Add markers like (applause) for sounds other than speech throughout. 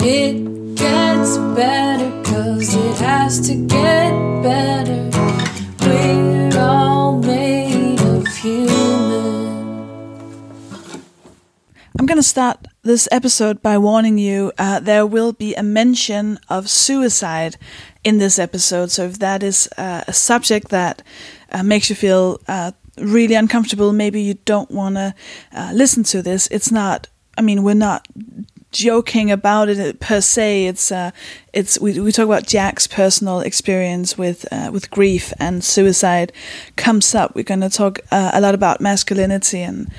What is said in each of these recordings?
It gets better cause it has to get better. We're all made of human. I'm going to start this episode by warning you uh, there will be a mention of suicide in this episode. So, if that is uh, a subject that uh, makes you feel uh, really uncomfortable, maybe you don't want to uh, listen to this, it's not, I mean, we're not joking about it per se. It's uh, it's we, we talk about Jack's personal experience with uh, with grief and suicide comes up. We're going to talk uh, a lot about masculinity and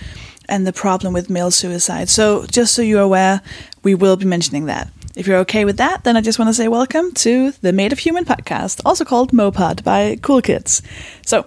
and the problem with male suicide. So just so you're aware, we will be mentioning that. If you're okay with that, then I just want to say welcome to the Made of Human podcast, also called Mopod by Cool Kids. So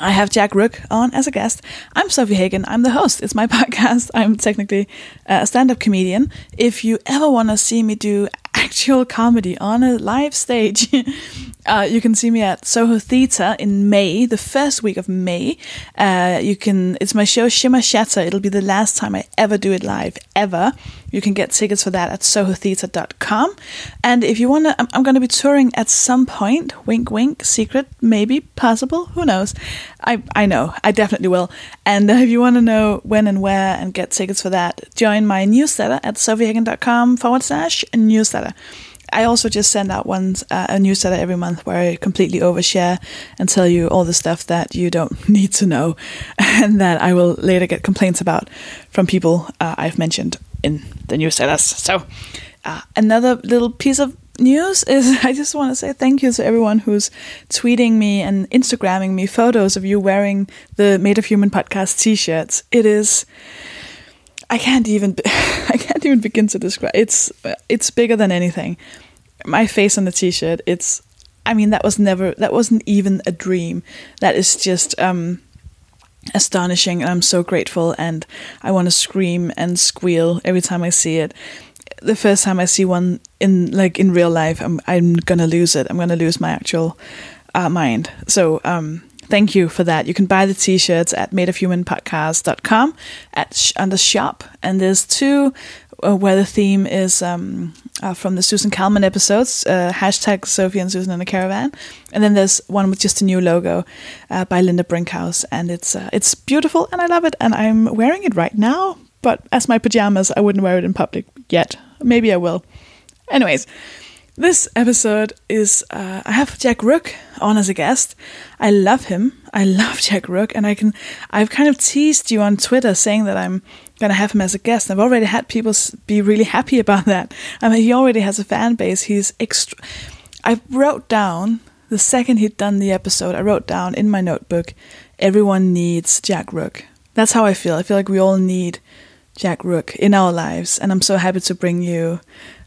I have Jack Rooke on as a guest. I'm Sofie Hagen. I'm the host. It's my (laughs) podcast. I'm technically a stand up comedian. If you ever want to see me do actual comedy on a live stage, (laughs) uh, you can see me at Soho Theatre in May, the first week of May. Uh, you can. It's my show Shimmer Shatter. It'll be the last time I ever do it live, ever. You can get tickets for that at sohotheatre.com. And if you want to, I'm, I'm going to be touring at some point. Wink, wink, secret, maybe, possible, who knows? I, I know, I definitely will. And uh, if you want to know when and where and get tickets for that, join my newsletter at sofiehagen.com forward slash newsletter. I also just send out one uh, a newsletter every month where I completely overshare and tell you all the stuff that you don't (laughs) need to know, (laughs) and that I will later get complaints about from people uh, I've mentioned in the newsletters. So, uh, another little piece of news is (laughs) I just want to say thank you to everyone who's tweeting me and Instagramming me photos of you wearing the Made of Human podcast T-shirts. It is. I can't even (laughs) I can't even begin to describe. It's it's bigger than anything. My face on the t-shirt. It's I mean that was never that wasn't even a dream. That is just um astonishing and I'm so grateful and I want to scream and squeal every time I see it. The first time I see one in like in real life, I'm I'm gonna lose it. I'm gonna lose my actual uh, mind. So um, thank you for that. You can buy the t-shirts at madeofhumanpodcast.com at sh- under shop, and there's two uh, where the theme is um, uh, from the Susan Calman episodes, uh, hashtag Sofie and Susan in a caravan, and then there's one with just a new logo uh, by Linda Brinkhaus, and it's uh, it's beautiful and I love it, and I'm wearing it right now. But as my pajamas, I wouldn't wear it in public yet. Maybe I will. Anyways, this episode is uh, I have Jack Rooke on as a guest. I love him. I (laughs) love Jack Rooke, and I can. I've kind of teased you on Twitter saying that I'm gonna have him as a guest. I've already had people be really happy about that. I mean, he already has a fan base. He's extra. I wrote down the second he'd done the episode. I wrote down in my notebook, everyone needs Jack Rooke. That's how I feel. I feel like we all need Jack Rooke in our lives, and I'm so happy to bring you,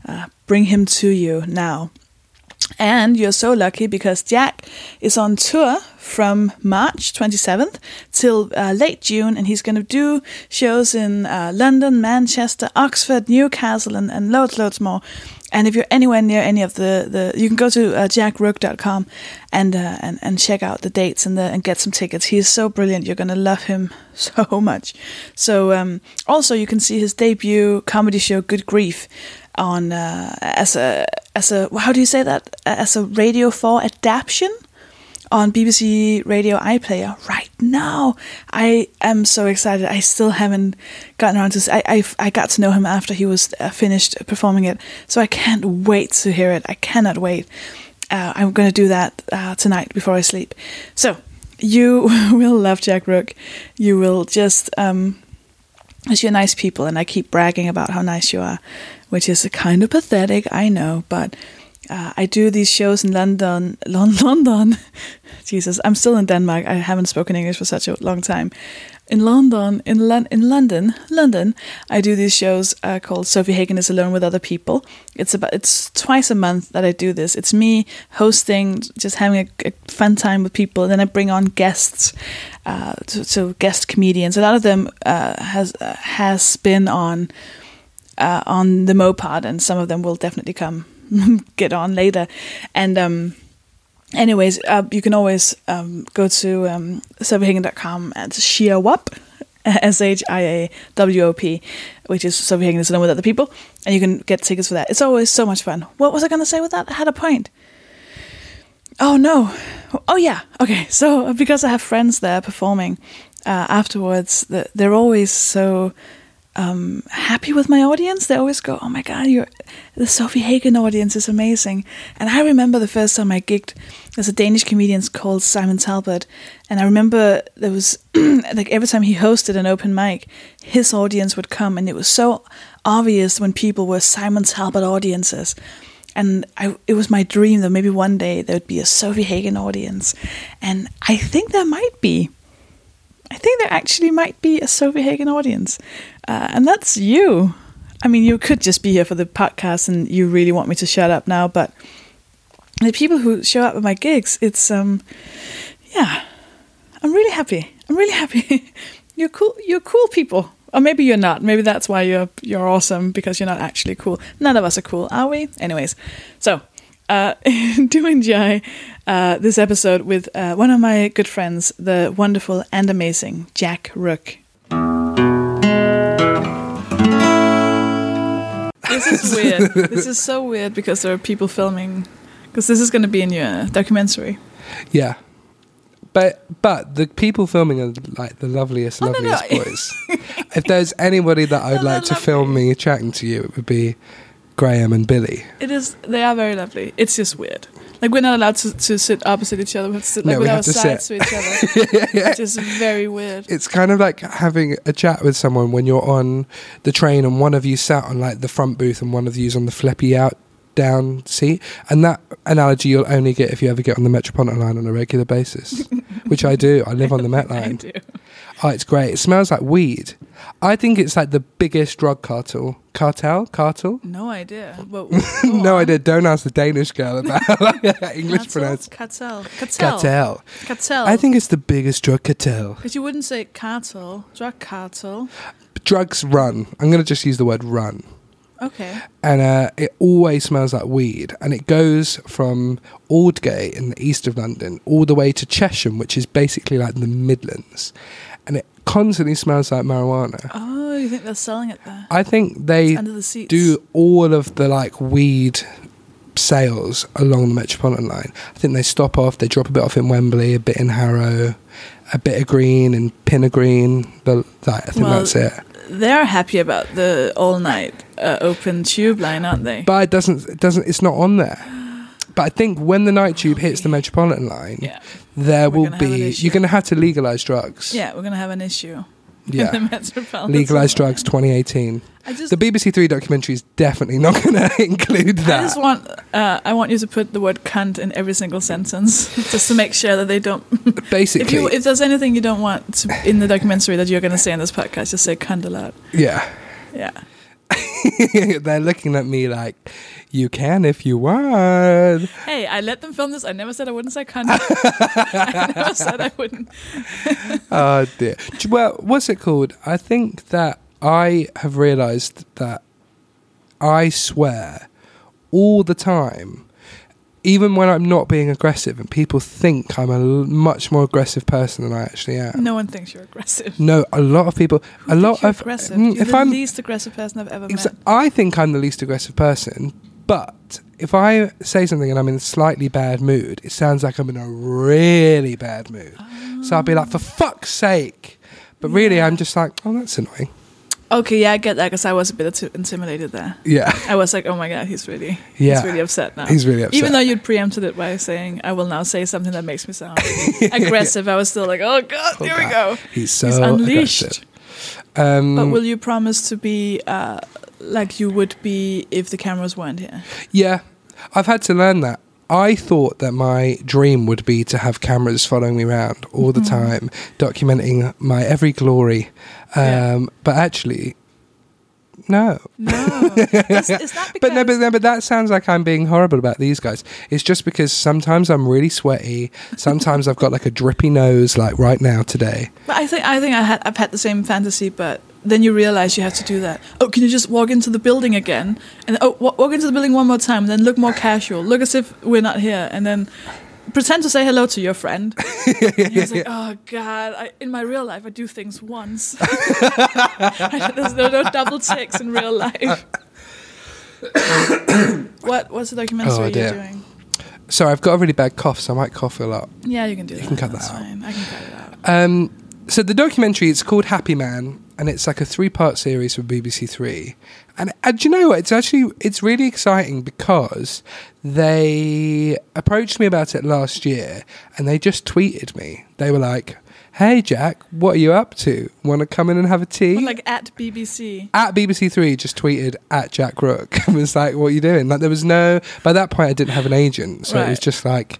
uh, bring him to you now. And you're so lucky because Jack is on tour from March 27th till uh, late June, and he's going to do shows in uh, London, Manchester, Oxford, Newcastle, and, and loads, loads more. And if you're anywhere near any of the, the you can go to uh, jackrooke.com and, uh, and and check out the dates and the, and get some tickets. He is so brilliant. You're gonna love him (laughs) so much. So um, also you can see his debut comedy show Good Grief on uh, as a as a how do you say that as a Radio Four adaptation on BBC Radio iPlayer right now. I am so excited. I still haven't gotten around to. I I, I got to know him after he was uh, finished performing it, so I can't wait to hear it. I cannot wait. Uh, I'm going to do that uh, tonight before I sleep. So you (laughs) will love Jack Rooke. You will just um, as you're nice people, and I keep bragging about how nice you are, which is kind of pathetic, I know, but uh, I do these shows in London, Lon- (laughs) London. Jesus, I'm still in Denmark. I haven't spoken English for such a long time. In London, in Lon- in London, London, I do these shows uh, called Sofie Hagen is alone with other people. It's about it's twice a month that I do this. It's me hosting, just having a, a fun time with people. And then I bring on guests, uh, so, so guest comedians. A lot of them uh, has uh, has been on uh, on the Mopod, and some of them will definitely come (laughs) get on later. And um, anyways, uh, you can always um, go to um, sofiehagen.com and share up S H I A W O P, which is Sofie Hagen is alone with other people, and you can get tickets for that. It's always so much fun. What was I going to say with that? I had a point. Oh no. Oh yeah. Okay. (laughs) So because I have friends there performing uh, afterwards, they're always so um, happy with my audience. They always go, "Oh my god, you're the Sofie Hagen audience is amazing." And I remember the first time I gigged. There's a Danish comedian called Simon Talbot, and I remember there was (clears throat) like every time he hosted an open mic, his audience would come, and it was so obvious when people were Simon Talbot audiences. And I, it was my dream that maybe one day there would be a Sofie Hagen audience, and I think there might be. I think there actually might be a Sofie Hagen audience, uh, and that's you. I mean, you could just be here for the podcast, and you really want me to shut up now, but the people who show up at my gigs, it's um, yeah, I'm really happy. I'm really happy. (laughs) you're cool. You're cool people. Or maybe you're not. Maybe that's why you're you're awesome because you're not actually cool. None of us are cool, are we? Anyways, so uh, (laughs) do enjoy uh, this episode with uh, one of my good friends, the wonderful and amazing Jack Rooke. This is weird. this is so weird because there are people filming. Because this is going to be in your documentary. Yeah. But but the people filming are like the loveliest, Oh, no, no. loveliest boys. (laughs) if there's anybody that I'd No, like they're to film me chatting to you, it would be Graham and Billy. It is. They are very lovely. It's just weird. Like we're not allowed to, to sit opposite each other. We have to sit like No, with our to sides sit. to each other. yeah (laughs) Which is very weird. It's kind of like having a chat with someone when you're on the train and one of you sat on like the front booth and one of you's on the flippy out down seat. And that analogy you'll only get if you ever get on the Metropolitan line on a regular basis, which I do. I live on the Met (laughs) I line. do. Oh, it's great. It smells like weed. I think it's like the biggest drug cartel. Cartel? Cartel? No idea. But (laughs) no idea. Don't ask the Danish girl about (laughs) English pronounce Cartel. Cartel. cartel. Cartel. I think it's the biggest drug cartel. because you wouldn't say cartel, drug cartel. Drugs run. I'm going to just use the word run. Okay. And uh, it always smells like weed. And it goes from Aldgate in the east of London all the way to Chesham, which is basically like the Midlands. And it constantly smells like marijuana. Oh, you think they're selling it there? I think they the do all of the like weed sales along the Metropolitan line. I think they stop off, they drop a bit off in Wembley, a bit in Harrow, a bit of Green and Pinner Green. The, that, I think Well, that's it. They're happy about the all night uh, open tube line, aren't they? But it doesn't. It doesn't. It's not on there. But I think when the night tube hits the Metropolitan line, yeah. there We're will gonna have an be. issue. You're going to have to legalize drugs. Yeah, we're gonna have an issue. in the Yeah. Metropolitan Legalize drugs 2018. I just, The BBC Three documentary is definitely not going (laughs) to include that. I that. just want, uh, I want you to put the word "cunt" in every single sentence, (laughs) just to make sure that they don't. (laughs) If Basically, you, if there's anything you don't want to, in the documentary that you're going to say in this podcast, just say "cunt" a lot. yeah. Yeah. (laughs) They're looking at me like, you can if you want. Hey, I let them film this. I never said I wouldn't say "cunt." (laughs) I never said I wouldn't. (laughs) oh dear. Well, what's it called? I think that I have realised that I swear all the time, even when I'm not being aggressive, and people think I'm a l- much more aggressive person than I actually am. No one thinks you're aggressive. No, a lot of people. Who a lot you're of. aggressive. Mm, You're if the I'm, least aggressive person I've ever met. I think I'm the least aggressive person, but if I say something and I'm in a slightly bad mood, it sounds like I'm in a really bad mood. So I'll be like, for fuck's sake. But really, Yeah. I'm just like, oh, that's annoying. Okay, yeah, I get that because I was a bit intimidated there. Yeah. I was like, oh my god, he's really, Yeah. he's really upset now. He's really upset. Even though you'd preempted it by saying, I will now say something that makes me sound (laughs) aggressive, I was still like, oh god, Oh, here we go. He's so he's unleashed. Um, But will you promise to be uh, like you would be if the cameras weren't here? yeah, I've had to learn that. I thought that my dream would be to have cameras following me around all the Mhm. time, documenting my every glory. Um, Yeah. But actually, no. No. (laughs) is, is But no, but no, but that sounds like I'm being horrible about these guys. It's just because sometimes I'm really sweaty. Sometimes I've got like a drippy nose, like right now today. But I think I think I had I've had the same fantasy, but then you realize you have to do that. Oh, can you just walk into the building again? And oh, wa- walk into the building one more time, and then look more casual. Look as if we're not here, and then pretend to say hello to your friend. and he was like, "Oh God, I, in my real life, I do things once. (laughs) (laughs) There's no, no double ticks in real life." (coughs) what What's the documentary Oh, you're doing? Sorry, I've got a really bad cough, so I might cough a lot. Yeah, you can do that. You can cut that out. fine. I can cut it out. Um, so the documentary it's called Happy Man, and it's like a three-part series for BBC Three. And, and do you know what? It's actually it's really exciting because they approached me about it last year, and they just tweeted me. They were like, "Hey Jack, what are you up to? Want to come in and have a tea?" But, like at BBC. at BBC Three just tweeted at Jack Rooke (laughs) and was like, "What are you doing?" Like there was no. By that point, I didn't have an agent, so it was just like,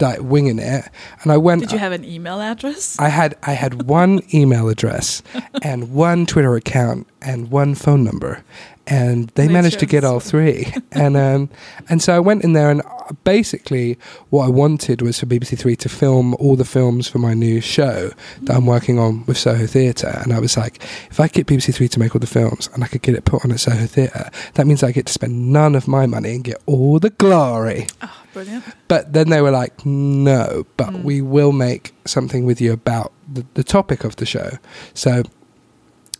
like winging it. And I went. Did you have an email address? I had I had one email address (laughs) and one Twitter account and one phone number, and they managed to get all three. (laughs) and um, and so I went in there, and basically what I wanted was for BBC Three to film all the films for my new show that I'm working on with Soho Theatre. And I was like, if I get BBC Three to make all the films and I could get it put on at Soho Theatre, that means I get to spend none of my money and get all the glory. Oh, brilliant. But then they were like, no, but Mm. we will make something with you about the, the topic of the show. So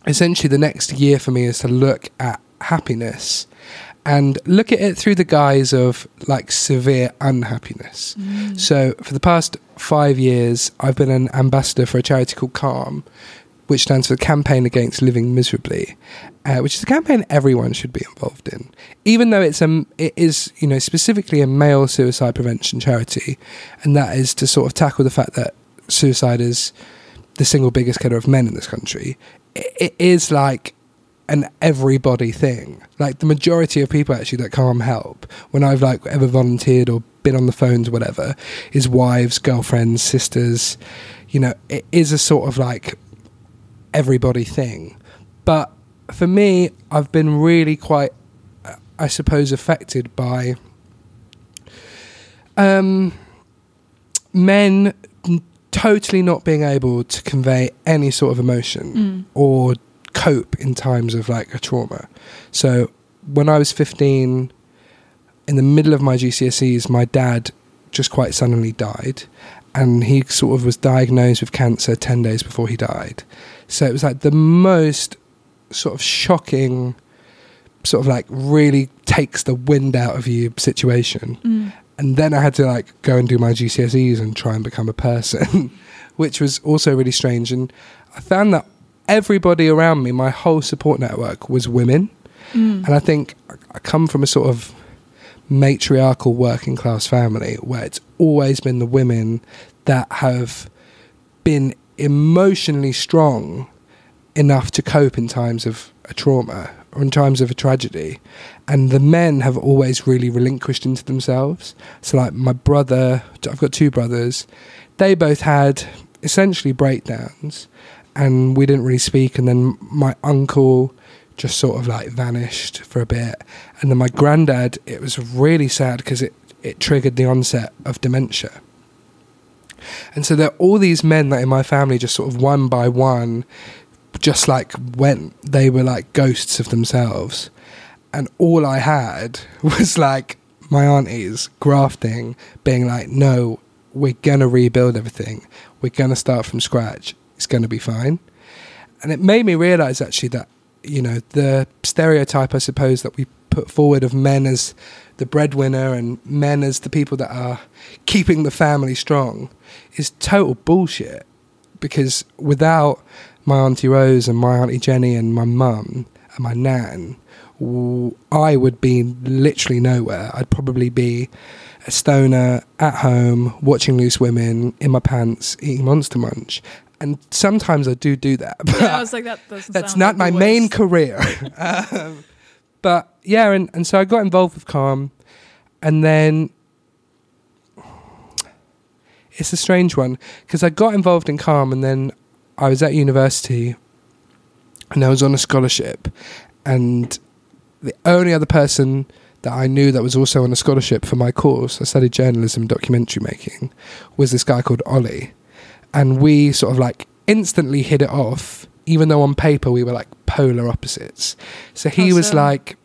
essentially, the next year for me is to look at happiness and look at it through the guise of like severe unhappiness. Mm. So for the past five years, I've been an ambassador for a charity called Calm, which stands for the Campaign Against Living Miserably, uh, which is a campaign everyone should be involved in. Even though it's um it is you know specifically a male suicide prevention charity, and that is to sort of tackle the fact that suicide is the single biggest killer of men in this country. It, it is like an everybody thing. Like the majority of people actually that Calm help, when I've like ever volunteered or been on the phones, or whatever, is wives, girlfriends, sisters. You know, it is a sort of like everybody thing. But for me, I've been really quite, I suppose, affected by um, men totally not being able to convey any sort of emotion Mm. or cope in times of like a trauma. So when I was 15, in the middle of my GCSEs, my dad just quite suddenly died. And he sort of was diagnosed with cancer 10 days before he died. So it was like the most sort of shocking, sort of like really takes the wind out of you situation Mm. and then I had to like go and do my GCSEs and try and become a person, (laughs) which was also really strange. And I found that everybody around me, my whole support network, was women. Mm. And I think I come from a sort of matriarchal working class family where it's always been the women that have been emotionally strong enough to cope in times of a trauma or in times of a tragedy. And the men have always really relinquished into themselves. So, like my brother, I've got two brothers, they both had essentially breakdowns and we didn't really speak. And then my uncle just sort of like vanished for a bit. And then my granddad, it was really sad because it, it triggered the onset of dementia. And so there are all these men that in my family just sort of one by one just like went. They were like ghosts of themselves. And all I had (laughs) was like my aunties grafting, being like, no, we're going to rebuild everything. We're going to start from scratch. It's going to be fine. And it made me realize actually that, you know, the stereotype, I suppose, that we put forward of men as the breadwinner and men as the people that are keeping the family strong is total bullshit. Because without my auntie Rose and my auntie Jenny and my mum and my nan, I would be literally nowhere. I'd probably be a stoner at home, watching Loose Women in my pants, eating Monster Munch. And sometimes I do do that. (laughs) But Yeah, I was like, that that's not like my main career. (laughs) um, but yeah, and, and so I got involved with Calm, and then it's a strange one because I got involved in Calm, and then I was at university, and I was on a scholarship, and the only other person that I knew that was also on a scholarship for my course, I studied journalism, documentary making, was this guy called Ollie, and we sort of like instantly hit it off, even though on paper we were like polar opposites. So he How was like,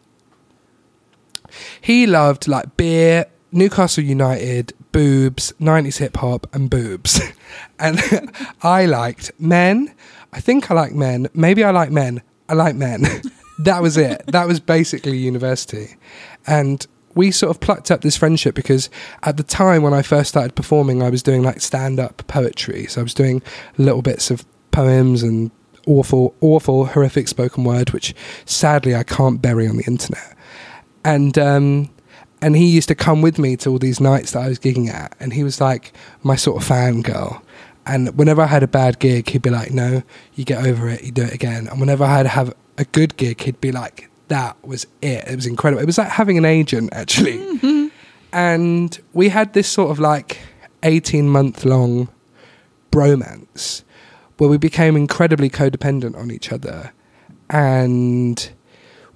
he loved like beer, Newcastle United, boobs, 90s hip hop, and boobs. (laughs) and (laughs) I liked men. I think I like men. Maybe I like men. I like men. (laughs) that was it. That was basically university. And we sort of plucked up this friendship because at the time when I first started performing, I was doing like stand up poetry. So I was doing little bits of poems and awful, awful, horrific spoken word, which sadly I can't bury on the internet. And, um, and he used to come with me to all these nights that I was gigging at, and he was like my sort of fangirl. And whenever I had a bad gig, he'd be like, "No, you get over it, you do it again." And whenever I had to have a good gig, he'd be like, "That was it. It was incredible. It was like having an agent, actually." Mm-hmm. And we had this sort of like eighteen month long bromance where we became incredibly codependent on each other, and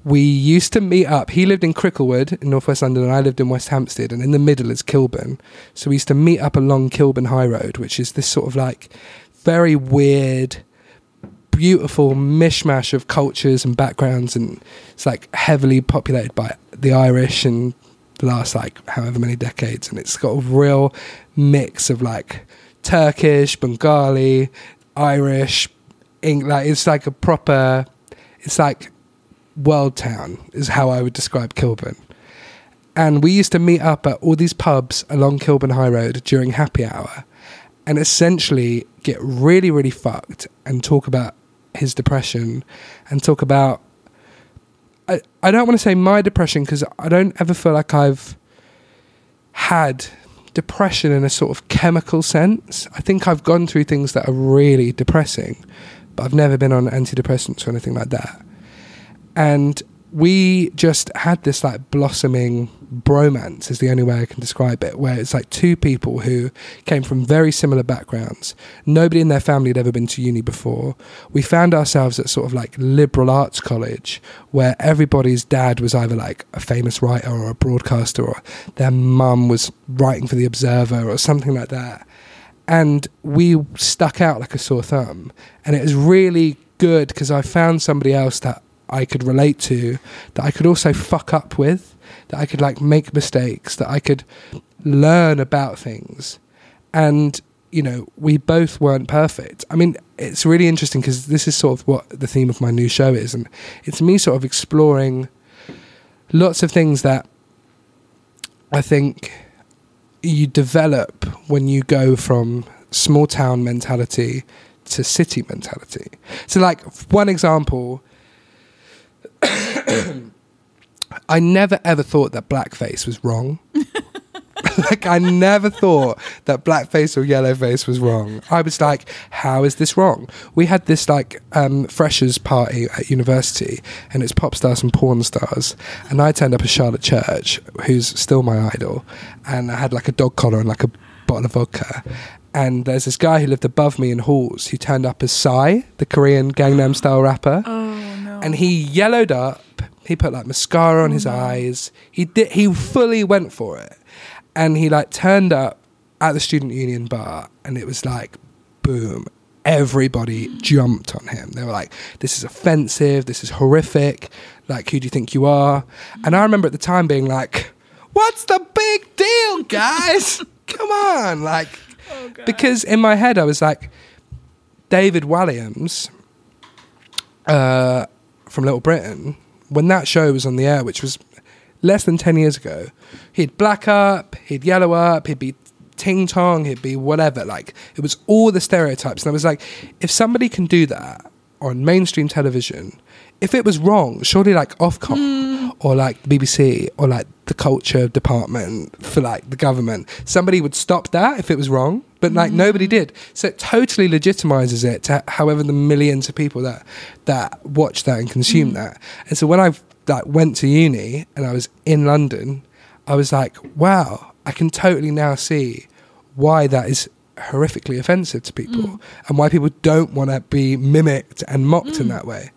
we used to meet up. He lived in Cricklewood in northwest London, and I lived in West Hampstead, and in the middle is Kilburn. So we used to meet up along Kilburn High Road, which is this sort of like very weird, beautiful mishmash of cultures and backgrounds, and it's like heavily populated by the Irish and the last like however many decades, and it's got a real mix of like Turkish, Bengali, Irish, Eng- like it's like a proper. It's like world town is how I would describe Kilburn. And we used to meet up at all these pubs along Kilburn High Road during happy hour and essentially get really, really fucked and talk about his depression and talk about. I, I don't want to say my depression because I don't ever feel like I've had depression in a sort of chemical sense. I think I've gone through things that are really depressing, but I've never been on antidepressants or anything like that and we just had this like blossoming bromance is the only way I can describe it where it's like two people who came from very similar backgrounds. Nobody in their family had ever been to uni before. We found ourselves at sort of like liberal arts college where everybody's dad was either like a famous writer or a broadcaster or their mum was writing for the observer or something like that. And we stuck out like a sore thumb. And it was really good because I found somebody else that I could relate to, that I could also fuck up with, that I could like make mistakes, that I could learn about things. And, you know, we both weren't perfect. I mean, it's really interesting because this is sort of what the theme of my new show is. And it's me sort of exploring lots of things that I think you develop when you go from small town mentality to city mentality. So, like, one example I never ever thought that blackface was wrong. (laughs) like I never thought that blackface or yellowface was wrong. I was like, how is this wrong? We had this like um, freshers party at university, and it's pop stars and porn stars. And I turned up as Charlotte Church, who's still my idol, and I had like a dog collar and like a bottle of vodka. And there's this guy who lived above me in halls who turned up as Psy, the Korean Gangnam Style rapper Oh no. and he yellowed up. He put like mascara on his eyes. He did. He fully went for it, and he like turned up at the student union bar, and it was like, boom! Everybody jumped on him. They were like, "This is offensive. This is horrific. Like, who do you think you are?" And I remember at the time being like, "What's the big deal, guys? (laughs) Come on!" Like, because in my head I was like, David Walliams uh, from Little Britain, when that show was on the air, which was less than 10 years ago, he'd black up, he'd yellow up, he'd be ting tong, he'd be whatever. Like, it was all the stereotypes. And I was like, if somebody can do that on mainstream television, if it was wrong, surely like Ofcom or like the BBC or like the culture department for like the government, somebody would stop that if it was wrong. But like mm-hmm. nobody did, so it totally legitimizes it to however the millions of people that that watch that and consume mm-hmm. that. And so when I like went to uni and I was in London, I was like, wow, I can totally now see why that is horrifically offensive to people mm. and why people don't want to be mimicked and mocked in mm. that way.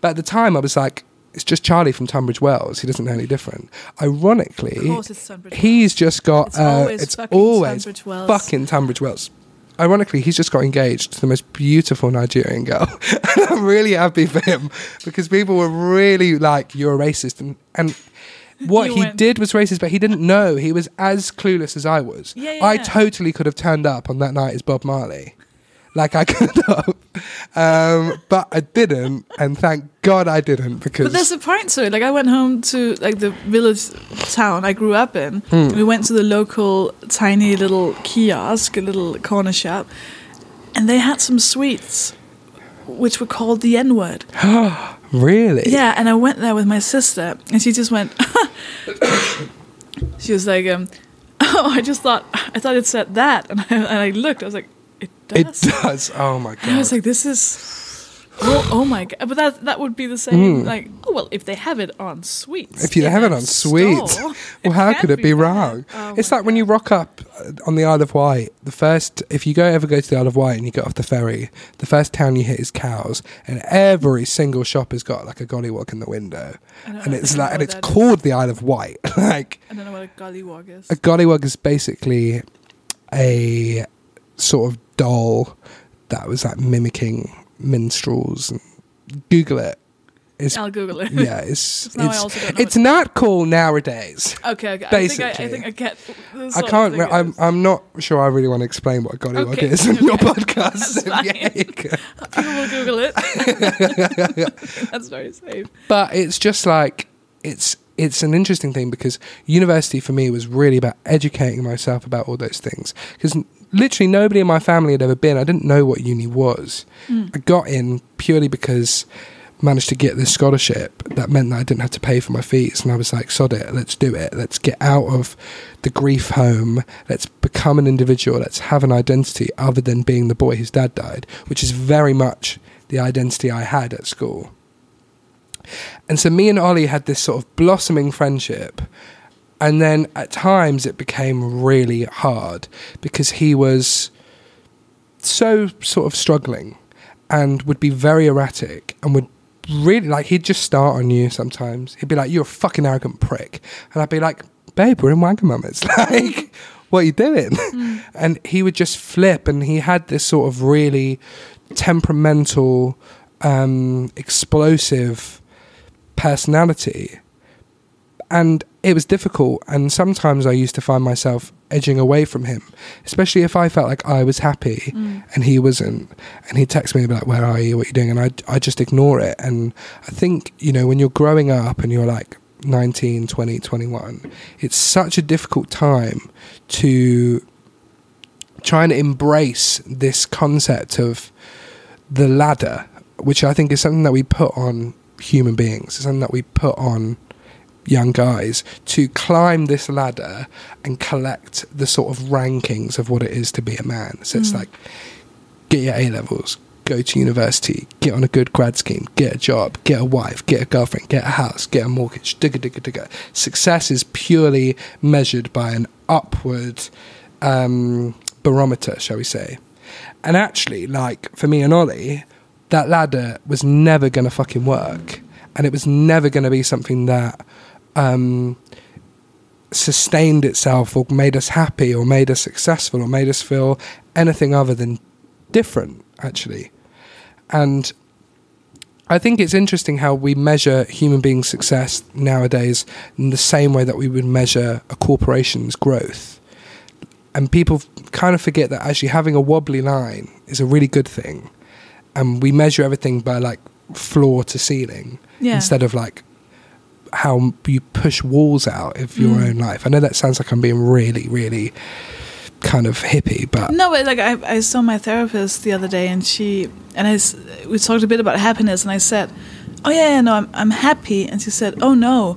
But at the time, I was like, it's just Charlie from Tunbridge Wells. He doesn't know any different. Ironically, Of course it's he's just got. It's uh, always it's fucking always Tunbridge Wells. fucking Tunbridge Wells. ironically, he's just got engaged to the most beautiful Nigerian girl. (laughs) and I'm really happy for him because people were really like, "You're a racist," and and what You he went- did was racist, but he didn't know. He was as clueless as I was. Yeah, yeah, I yeah. totally could have turned up on that night as Bob Marley. Like I (laughs) could have, um, but I didn't, and thank God I didn't because But there's a point to it. Like I went home to like the village town I grew up in. Hmm. We went to the local tiny little kiosk, a little corner shop, and they had some sweets which were called the N word. (gasps) really, Yeah, and I went there with my sister, and she just went. (laughs) she was like, um, (laughs) "Oh, I just thought I thought it said that," and I, and I looked. I was like, "It it does." does. Oh my god. I was like, "This is." Oh, oh my god! But that that would be the same. Mm. Like, oh well, if they have it on sweets, If you have it on sweets, (laughs) well, how could it be bad. wrong? Oh it's like when you rock up on the Isle of Wight. The first, if you go ever go to the Isle of Wight and you get off the ferry, the first town you hit is Cowes, and every single shop has got like a gollywog in the window, and it's like, and it's that is. called the Isle of Wight. (laughs) like I don't know what a gollywog is. a gollywog is basically a sort of doll that was like mimicking minstrels. And Google it. It's I'll Google it. yeah, it's (laughs) I it's, also don't not cool nowadays. okay, okay. I Basically. think I, I think I get. I can't. Re- I'm. I'm not sure. I really want to explain what a gollywog Okay, is in your (laughs) podcast. Yeah, you. (laughs) People will Google it. That's very safe. but it's just like it's it's an interesting thing because university for me was really about educating myself about all those things because literally nobody in my family had ever been. I didn't know what uni was. Hmm. I got in purely because I managed to get this scholarship that meant that I didn't have to pay for my fees and I was like sod it let's do it let's get out of the grief home let's become an individual let's have an identity other than being the boy whose dad died which is very much the identity I had at school and so me and Ollie had this sort of blossoming friendship. And then at times it became really hard because he was so sort of struggling and would be very erratic and would really like he'd just start on you sometimes. He'd be like, You're a fucking arrogant prick. And I'd be like, Babe, we're in Wagamama's. (laughs) Like, what are you doing? And he would just flip and he had this sort of really temperamental, um, explosive personality. And it was difficult. And sometimes I used to find myself edging away from him, especially if I felt like I was happy mm. and he wasn't. And he'd text me and be like, Where are you? What are you doing? And I, I just ignore it. And I think, you know, when you're growing up and you're like 19, 20, 21, it's such a difficult time to try and embrace this concept of the ladder, which I think is something that we put on human beings, it's something that we put on young guys to climb this ladder and collect the sort of rankings of what it is to be a man. So it's like get your A levels, go to university, get on a good grad scheme, get a job, get a wife, get a girlfriend, get a house, get a mortgage, digga digga digga. Success is purely measured by an upward um, barometer, shall we say. And actually, like for me and Ollie, that ladder was never going to fucking work. And it was never going to be something that um, sustained itself or made us happy or made us successful or made us feel anything other than different, actually. And I think it's interesting how we measure human beings' success nowadays in the same way that we would measure a corporation's growth. And people kind of forget that actually having a wobbly line is a really good thing. And we measure everything by like floor to ceiling Yeah. instead of like how you push walls out of your Mm. own life. I know that sounds like I'm being really, really kind of hippie, but No, but like I, I saw my therapist the other day, and she and I we talked a bit about happiness, and I said, "Oh yeah, yeah no, I'm I'm happy," and she said, "Oh no."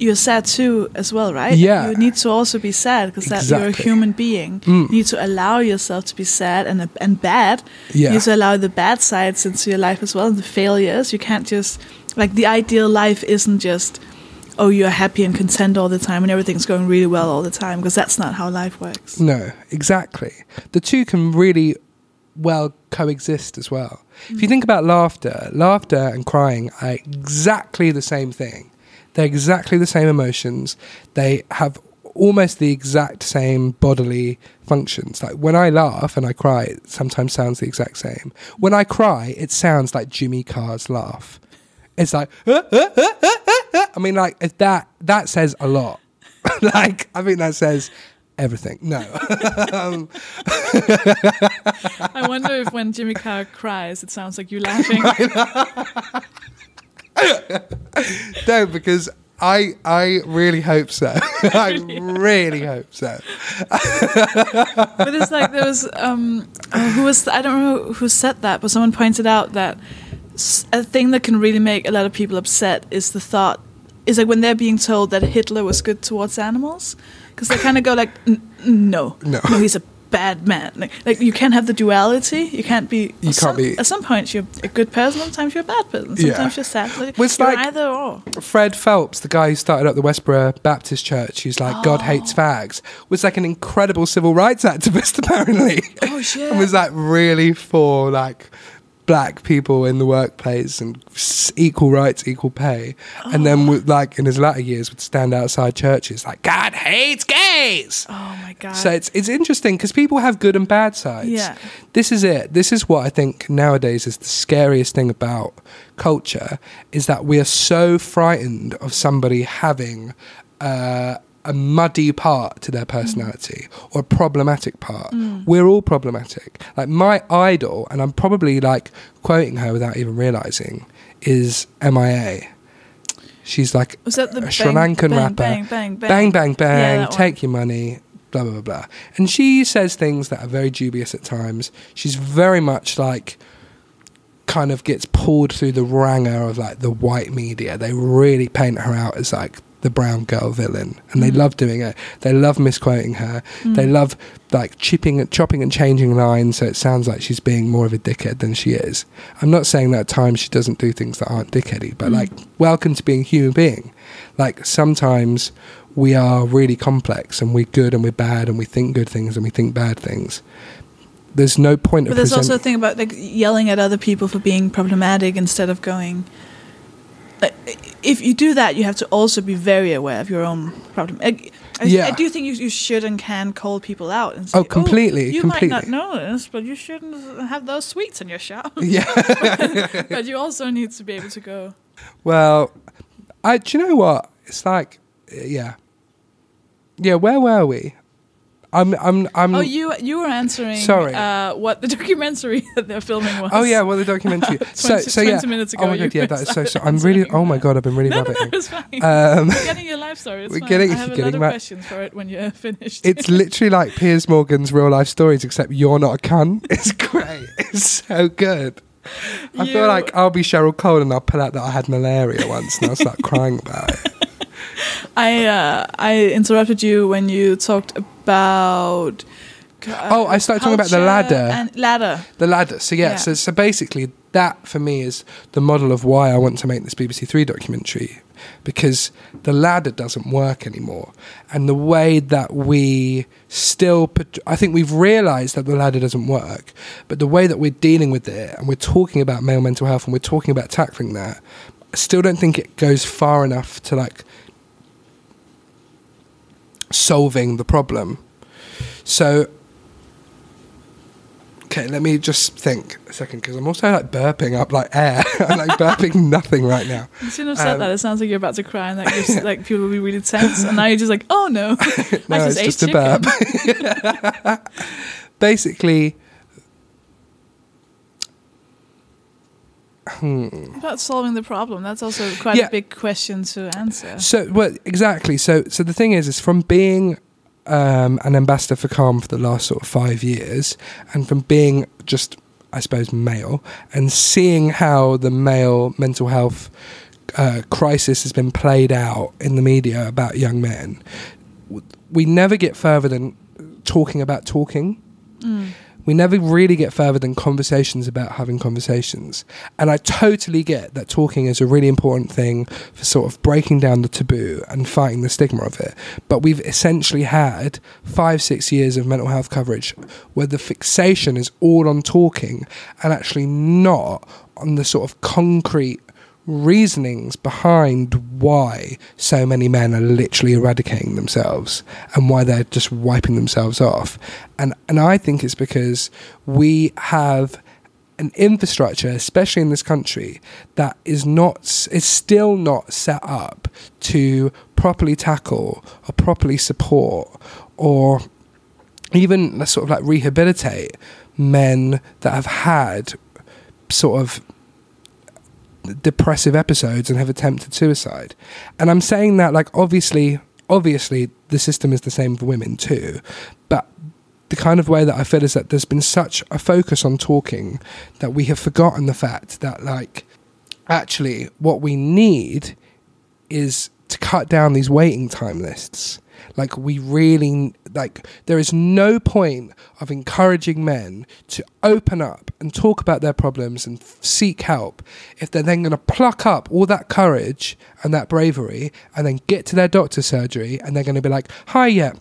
You're sad too, as well, right? Yeah. You need to also be sad because that you're a human being. Mm. You need to allow yourself to be sad and and bad. You need to allow the bad sides into your life as well, and the failures. You can't just like the ideal life isn't just oh you're happy and content all the time and everything's going really well all the time because that's not how life works. No, exactly. The two can really well coexist as well. If you mm. think about laughter, laughter and crying are exactly the same thing. They're exactly the same emotions. They have almost the exact same bodily functions. Like when I laugh and I cry, it sometimes sounds the exact same. When I cry, it sounds like Jimmy Carr's laugh. It's like, I mean, like if that that says a lot. (laughs) like I think that says everything. No, (laughs) um, I wonder if when Jimmy Carr cries, it sounds like you laughing. (laughs) no, because I I really hope so. I really hope so. but it's like there was um, uh, who was I don't know who said that, but someone pointed out that a thing that can really make a lot of people upset is the thought is like when they're being told that Hitler was good towards animals, because they kind of go like, "N- no, No. he's a bad man. Like, like you can't have the duality. You can't be. You can't be- At some points you're a good person. Sometimes you're a bad person. Yeah. Sometimes you're sad. Like, it's you're like- either or. Fred Phelps, the guy who started up the Westboro Baptist Church, who's like God oh. hates Oh. fags, was like an incredible civil rights (laughs) activist apparently. Oh shit. and was like really for like black people in the workplace and equal rights, equal pay. And then would, like in his latter years would stand outside churches like God hates gays. oh my god. So it's it's interesting because people have good and bad sides. Yeah. This is it. This is what I think nowadays is the scariest thing about culture is that we are so frightened of somebody having uh, a muddy part to their personality mm. or a problematic part. Mm. We're all problematic. Like my idol, and I'm probably like quoting her without even realizing, is MIA. She's like was that the a Sri Lankan bang, rapper. Bang bang bang bang bang bang, one. take your money blah blah blah blah and she says things that are very dubious at times she's very much like kind of gets pulled through the wranger of like the white media they really paint her out as like the brown girl villain and they Mm. love doing it they love misquoting her they Mm. love like chipping and chopping and changing lines so it sounds like she's being more of a dickhead than she is i'm not saying that at times she doesn't do things that aren't dickheady but Mm. like welcome to being a human being like sometimes we are really complex and we're good and we're bad and we think good things and we think bad things there's no point But there's also a thing about like yelling at other people for being problematic instead of going. Like, if you do that, you have to also be very aware of your own problem. I, I, Yeah. I do think you, you should and can call people out and say, Oh, completely, oh, you might not know this, but you shouldn't have those sweets in your shop." (laughs) yeah (laughs) but you also need to be able to go. well i do you know what it's like yeah yeah where were we i'm i'm i'm oh, you you were answering. Sorry. Uh, what the (laughs) documentary that they're filming was. Oh yeah, well the documentary. (laughs) so 20 so yeah. 20 minutes ago oh my god, yeah, that is so. so I'm (laughs) really. Oh my god, I've been really No, no, no, it's fine. Um, We're getting your life story. It's We're fine. getting- I have a getting lot of questions for it when you're finished. it's literally like Piers Morgan's real life stories, except you're not a cunt. It's great. It's so good. I You- feel like I'll be Cheryl Cole and I'll pull out that I had malaria once and I'll start crying about it. I uh, I interrupted you when you talked about. uh, Oh, I started talking about the ladder. And ladder. The ladder. So yeah, Yeah. So, so basically that for me is the model of why I want to make this BBC Three documentary because the ladder doesn't work anymore, and the way that we still, I think we've realised that the ladder doesn't work, but the way that we're dealing with it and we're talking about male mental health and we're talking about tackling that, I still don't think it goes far enough to like solving the problem. So Okay, let me just think a second because I'm also like burping up like air. (laughs) I'm like burping (laughs) nothing right now. You shouldn't have said Um, that. It sounds like you're about to cry, and that gives (laughs) like people will be really tense. And now you're just like, oh no, I No, just it's ate just a burp. Basically, About solving the problem. That's also quite Yeah. a big question to answer. so well, exactly. So, so the thing is, is from being um, an ambassador for Calm for the last sort of five years, and from being just, I suppose, male, and seeing how the male mental health uh, crisis has been played out in the media about young men, we never get further than talking about talking. Mm. we never really get further than conversations about having conversations. And I totally get that talking is a really important thing for sort of breaking down the taboo and fighting the stigma of it. But we've essentially had five, six years of mental health coverage where the fixation is all on talking and actually not on the sort of concrete reasonings behind why so many men are literally eradicating themselves and why they're just wiping themselves off. And and I think it's because we have an infrastructure, especially in this country, that is not is still not set up to properly tackle or properly support or even sort of like rehabilitate men that have had sort of depressive episodes and have attempted suicide. And I'm saying that like obviously obviously the system is the same for women too, but the kind of way that I feel is that there's been such a focus on talking that we have forgotten the fact that like actually what we need is to cut down these waiting time lists like we really like there is no point of encouraging men to open up and talk about their problems and f- seek help if they're then going to pluck up all that courage and that bravery and then get to their doctor's surgery and they're going to be like, "Hi, yeah,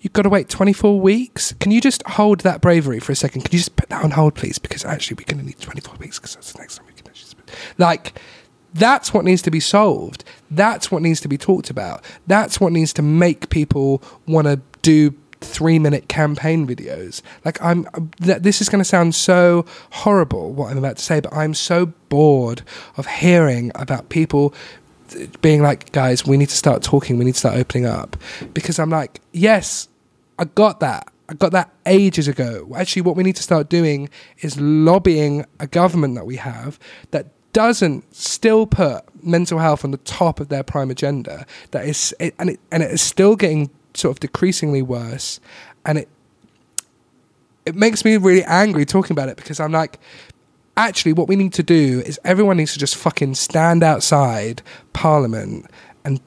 you've got to wait 24 weeks. Can you just hold that bravery for a second? Can you just put that on hold, please? Because actually, we're going to need 24 weeks because that's the next time we can actually. Like, that's what needs to be solved. That's what needs to be talked about. That's what needs to make people want to do three minute campaign videos. Like, I'm, th- this is going to sound so horrible, what I'm about to say, but I'm so bored of hearing about people being like, guys, we need to start talking, we need to start opening up. Because I'm like, yes, I got that. I got that ages ago. Actually, what we need to start doing is lobbying a government that we have that doesn't still put mental health on the top of their prime agenda. That is, it, and it and it is still getting sort of decreasingly worse, and it it makes me really angry talking about it because I'm like, actually, what we need to do is everyone needs to just fucking stand outside Parliament and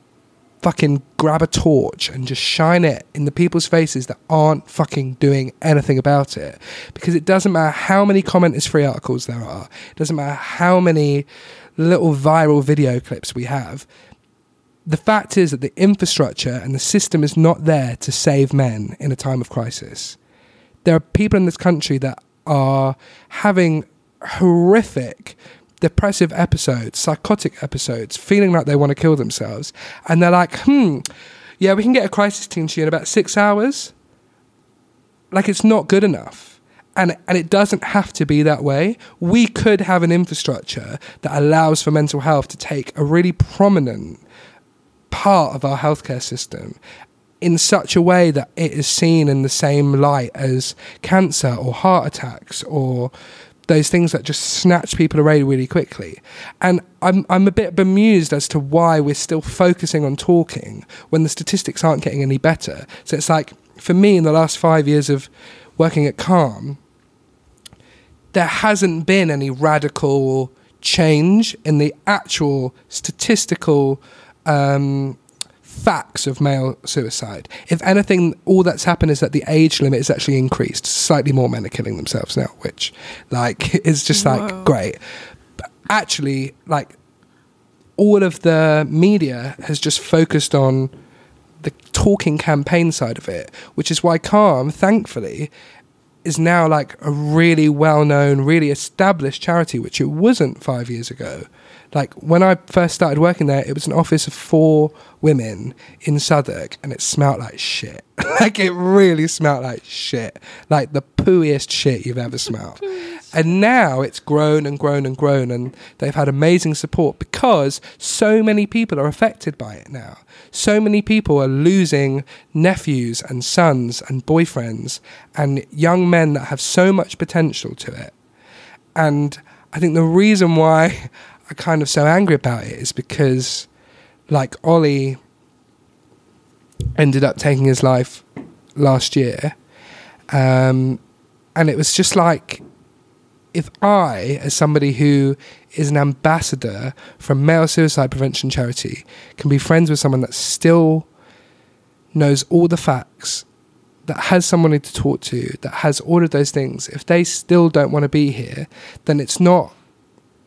fucking grab a torch and just shine it in the people's faces that aren't fucking doing anything about it. Because it doesn't matter how many comment is free articles there are, it doesn't matter how many little viral video clips we have. The fact is that the infrastructure and the system is not there to save men in a time of crisis. There are people in this country that are having horrific depressive episodes, psychotic episodes, feeling like they want to kill themselves. And they're like, hmm, yeah, we can get a crisis team to you in about six hours. Like, it's not good enough. And, and it doesn't have to be that way. We could have an infrastructure that allows for mental health to take a really prominent part of our healthcare system in such a way that it is seen in the same light as cancer or heart attacks or those things that just snatch people away really quickly. And I'm I'm a bit bemused as to why we're still focusing on talking when the statistics aren't getting any better. So it's like for me in the last five years of working at Calm, there hasn't been any radical change in the actual statistical um, facts of male suicide. If anything, all that's happened is that the age limit is actually increased. Slightly more men are killing themselves now, which, like, (laughs) is just like Whoa. great. But actually, like, all of the media has just focused on the talking campaign side of it, which is why Calm, thankfully, is now like a really well known, really established charity, which it wasn't five years ago. Like when I first started working there, it was an office of four women in Southwark, and it smelt like shit. (laughs) like it really smelt like shit, like the pooiest shit you've ever smelled. And now it's grown and grown and grown, and they've had amazing support because so many people are affected by it now. So many people are losing nephews and sons and boyfriends and young men that have so much potential to it. And I think the reason why (laughs) I'm kind of so angry about it is because, like, Ollie ended up taking his life last year. Um, and it was just like, if I, as somebody who is an ambassador for a male suicide prevention charity, can be friends with someone that still knows all the facts, that has someone to talk to, that has all of those things, if they still don't want to be here, then it's not.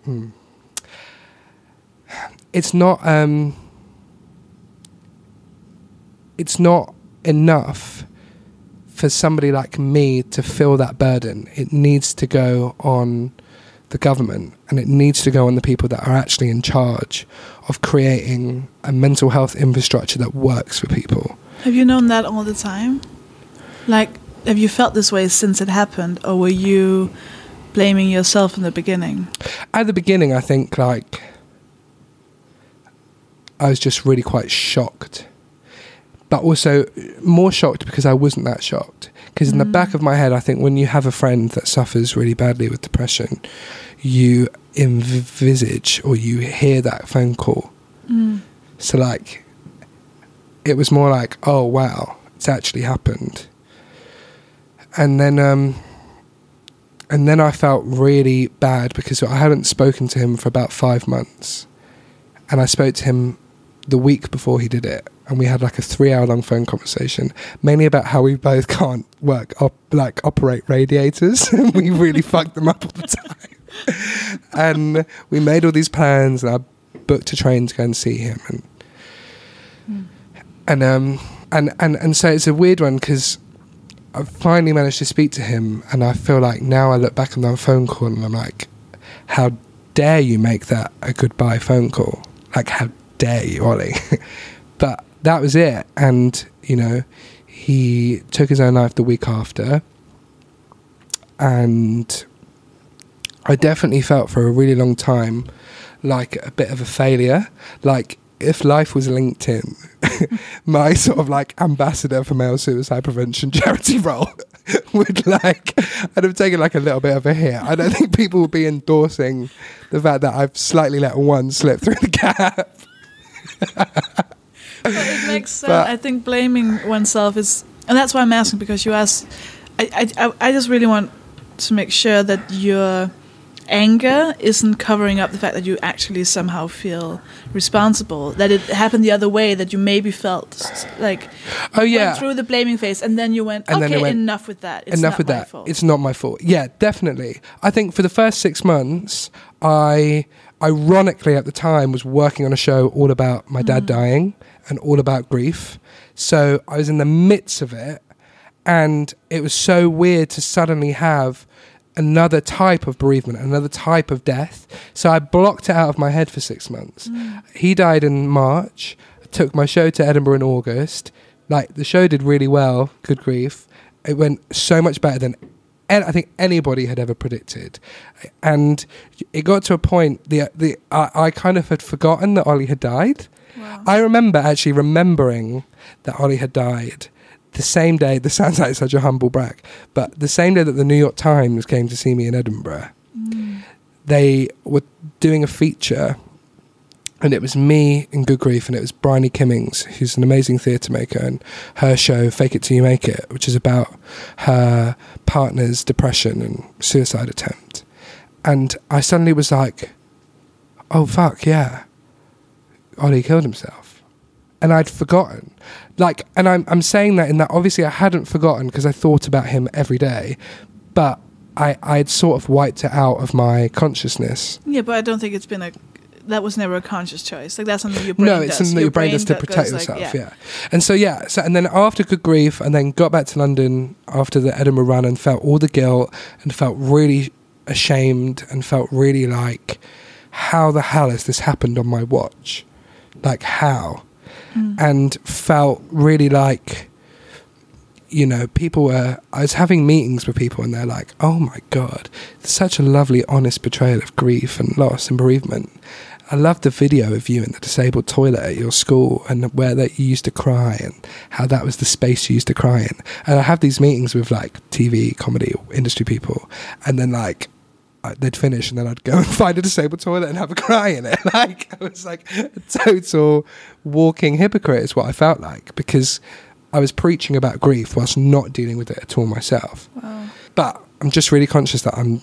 Hmm, it's not. Um, it's not enough for somebody like me to feel that burden. It needs to go on the government and it needs to go on the people that are actually in charge of creating a mental health infrastructure that works for people. Have you known that all the time? Like, have you felt this way since it happened, or were you blaming yourself in the beginning? At the beginning, I think like I was just really quite shocked, but also more shocked because I wasn't that shocked. Because in the back of my head, I think when you have a friend that suffers really badly with depression, you envisage or you hear that phone call. Mm. So like, it was more like, oh wow, it's actually happened. And then, um, and then I felt really bad because I hadn't spoken to him for about five months, and I spoke to him the week before he did it, and we had like a three-hour-long phone conversation, mainly about how we both can't work op- like operate radiators, (laughs) and we really (laughs) fucked them up all the time. and we made all these plans, and I booked a train to go and see him, and and um and and and so it's a weird one because I finally managed to speak to him, and I feel like now I look back on that phone call and I'm like, how dare you make that a goodbye phone call? Like, how dare you, Ollie? (laughs) but that was it, and you know, he took his own life the week after, and I definitely felt for a really long time like a bit of a failure, like if life was LinkedIn, (laughs) my sort of like ambassador for male suicide prevention (laughs) charity role would like I'd have taken like a little bit of a hit. I don't think people would be endorsing the fact that I've slightly let one slip through the gap. But it makes (laughs) sense. But- I think blaming oneself is, and that's why I'm asking because you asked. I, I, I just really want to make sure that your anger isn't covering up the fact that you actually somehow feel responsible. That it happened the other way. That you maybe felt like Oh yeah. went through the blaming phase, and then you went, And okay, went, enough with that. It's enough not with my that. fault. It's not my fault. Yeah, definitely. I think for the first six months, I ironically at the time was working on a show all about my dad mm. dying and all about grief. So I was in the midst of it, and it was so weird to suddenly have another type of bereavement, another type of death. So I blocked it out of my head for six months. Mm. He died in March. I took my show to Edinburgh in August. Like the show did really well. Good grief! It went so much better than an- I think anybody had ever predicted, and it got to a point. The the I, I kind of had forgotten that Ollie had died. Wow. I remember actually remembering that Ollie had died the same day. This sounds like such a humble brag, but the same day that the New York Times came to see me in Edinburgh, mm. they were doing a feature, and it was me in Good Grief, and it was Bryony Kimmings, who's an amazing theatre maker, and her show Fake It Till You Make It, which is about her partner's depression and suicide attempt. And I suddenly was like, oh fuck, yeah. Ollie killed himself. And I'd forgotten. Like, and I'm, I'm saying that in that obviously I hadn't forgotten because I thought about him every day, but I, I'd sort of wiped it out of my consciousness. yeah, but I don't think it's been a. That was never a conscious choice. Like that's something your brain does. no, does. it's something that your brain does to protect goes like, yourself. yeah. and so yeah, so and then after good grief, and then got back to London after the Edinburgh run, and felt all the guilt, and felt really ashamed, and felt really like, how the hell has this happened on my watch? Like how? Mm. And felt really like, you know, people were. I was having meetings with people, and they're like, "Oh my god, such a lovely, honest portrayal of grief and loss and bereavement." I love the video of you in the disabled toilet at your school and where that you used to cry and how that was the space you used to cry in. And I have these meetings with like TV, comedy, industry people, and then like they'd finish and then I'd go and (laughs) find a disabled toilet and have a cry in it. (laughs) Like I was like a total walking hypocrite is what I felt like because I was preaching about grief whilst not dealing with it at all myself. Wow. But I'm just really conscious that I'm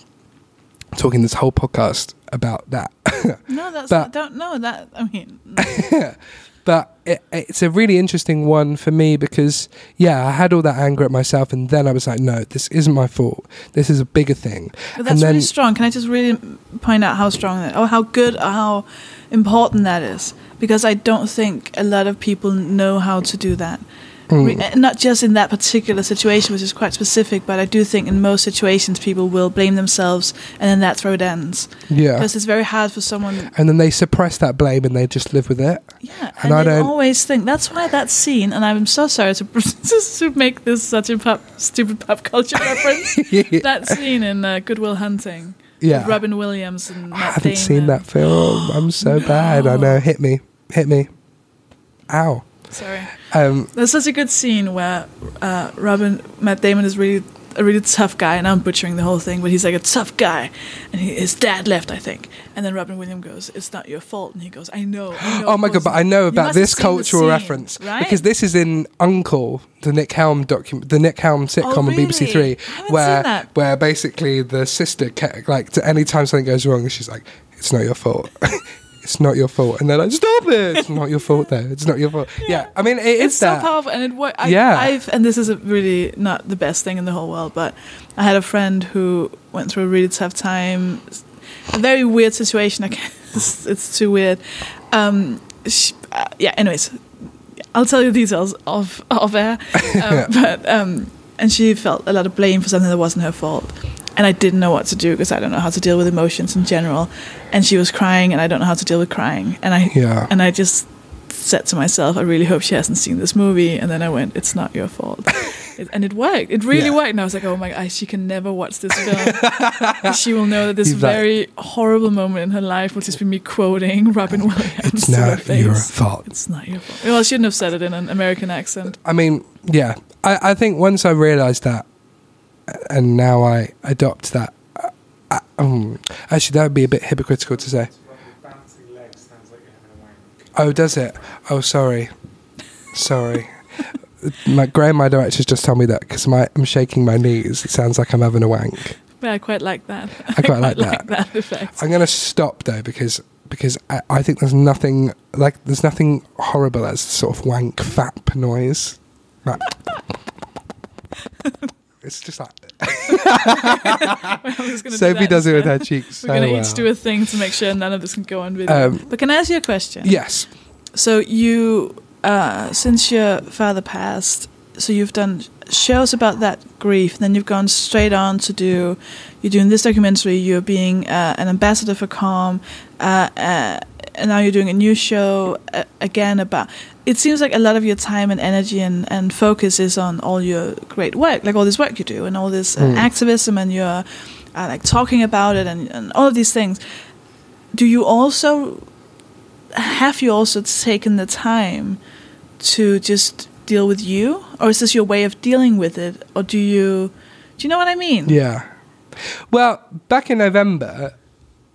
talking this whole podcast about that. No, that's (laughs) But- I don't know that. I mean, (laughs) but it, it's a really interesting one for me because yeah, I had all that anger at myself, and then I was like, no, this isn't my fault. This is a bigger thing. But that's and then really strong. Can I just really point out how strong that, or how good, or how important that is? Because I don't think a lot of people know how to do that. Re- uh, not just in that particular situation, which is quite specific, but I do think in most situations people will blame themselves, and then that's where it ends. Yeah. Because it's very hard for someone. And then they suppress that blame and they just live with it. Yeah, And and, I don't- always think that's why that scene. And I'm so sorry to (laughs) to make this such a pop, stupid pop culture (laughs) reference. That scene in uh, Good Will Hunting. with Yeah. Robin Williams and Matt I haven't Damon. seen that film. I'm so bad. I (gasps) know. Hit me. Hit me. Ow. Sorry. Um, There's such a good scene where uh, Robin Matt Damon is really a really tough guy, and I'm butchering the whole thing, but he's like a tough guy, and he, his dad left, I think, and then Robin Williams goes, "It's not your fault," and he goes, "I know." I know (gasps) oh my god! But. I know about this cultural scene, reference right? because this is in Uncle, the Nick Helm document, the Nick Helm sitcom on BBC Three, where where basically the sister, like, to any time something goes wrong, she's like, "It's not your fault." (laughs) It's not your fault, and they're like, "Stop it! It's not your fault, though. It's not your fault." Yeah, I mean, it is it's so that. powerful, and it works. Yeah. I've and this is a really not the best thing in the whole world, but I had a friend who went through a really tough time, a very weird situation. I guess (laughs) it's too weird. Um, she, uh, yeah. Anyways, I'll tell you the details of of air, (laughs) um, but um, and she felt a lot of blame for something that wasn't her fault. And I didn't know what to do because I don't know how to deal with emotions in general. And she was crying, and I don't know how to deal with crying. And I Yeah. and I just said to myself, I really hope she hasn't seen this movie. And then I went, it's not your fault. (laughs) it, and it worked. It really Yeah. worked. And I was like, oh my God, she can never watch this film. (laughs) she will know that this He's like- very horrible moment in her life will just be me quoting Robin Williams. It's not your fault. It's not your fault. Well, I shouldn't have said it in an American accent. I mean, yeah. I, I think once I realised that, and now I adopt that. Uh, uh, um, actually, that would be a bit hypocritical to say. Bouncing legs sounds like you're having a wank. Oh, does it? Oh, sorry, sorry. (laughs) my Graham, my director's just told me that because I'm shaking my knees. It sounds like I'm having a wank. Yeah, I quite like that. I quite like (laughs) that. that effect. I'm gonna stop though because because I, I think there's nothing like there's nothing horrible as sort of wank fap noise. Like, (laughs) it's just like (laughs) I do Sofie does it with her cheeks. We're so going to well. each do a thing to make sure none of this can go on video. Um, but can I ask you a question? Yes. So you, uh, since your father passed, so you've done shows about that grief. Then you've gone straight on to do. You're doing this documentary. You're being uh, an ambassador for Calm, uh, uh, and now you're doing a new show uh, again about. It seems like a lot of your time and energy and, and focus is on all your great work, like all this work you do and all this uh, Mm. activism and you're uh, like talking about it and, and all of these things. Do you also have you also taken the time to just deal with you or is this your way of dealing with it or do you do you know what i mean Yeah. Well, back in November,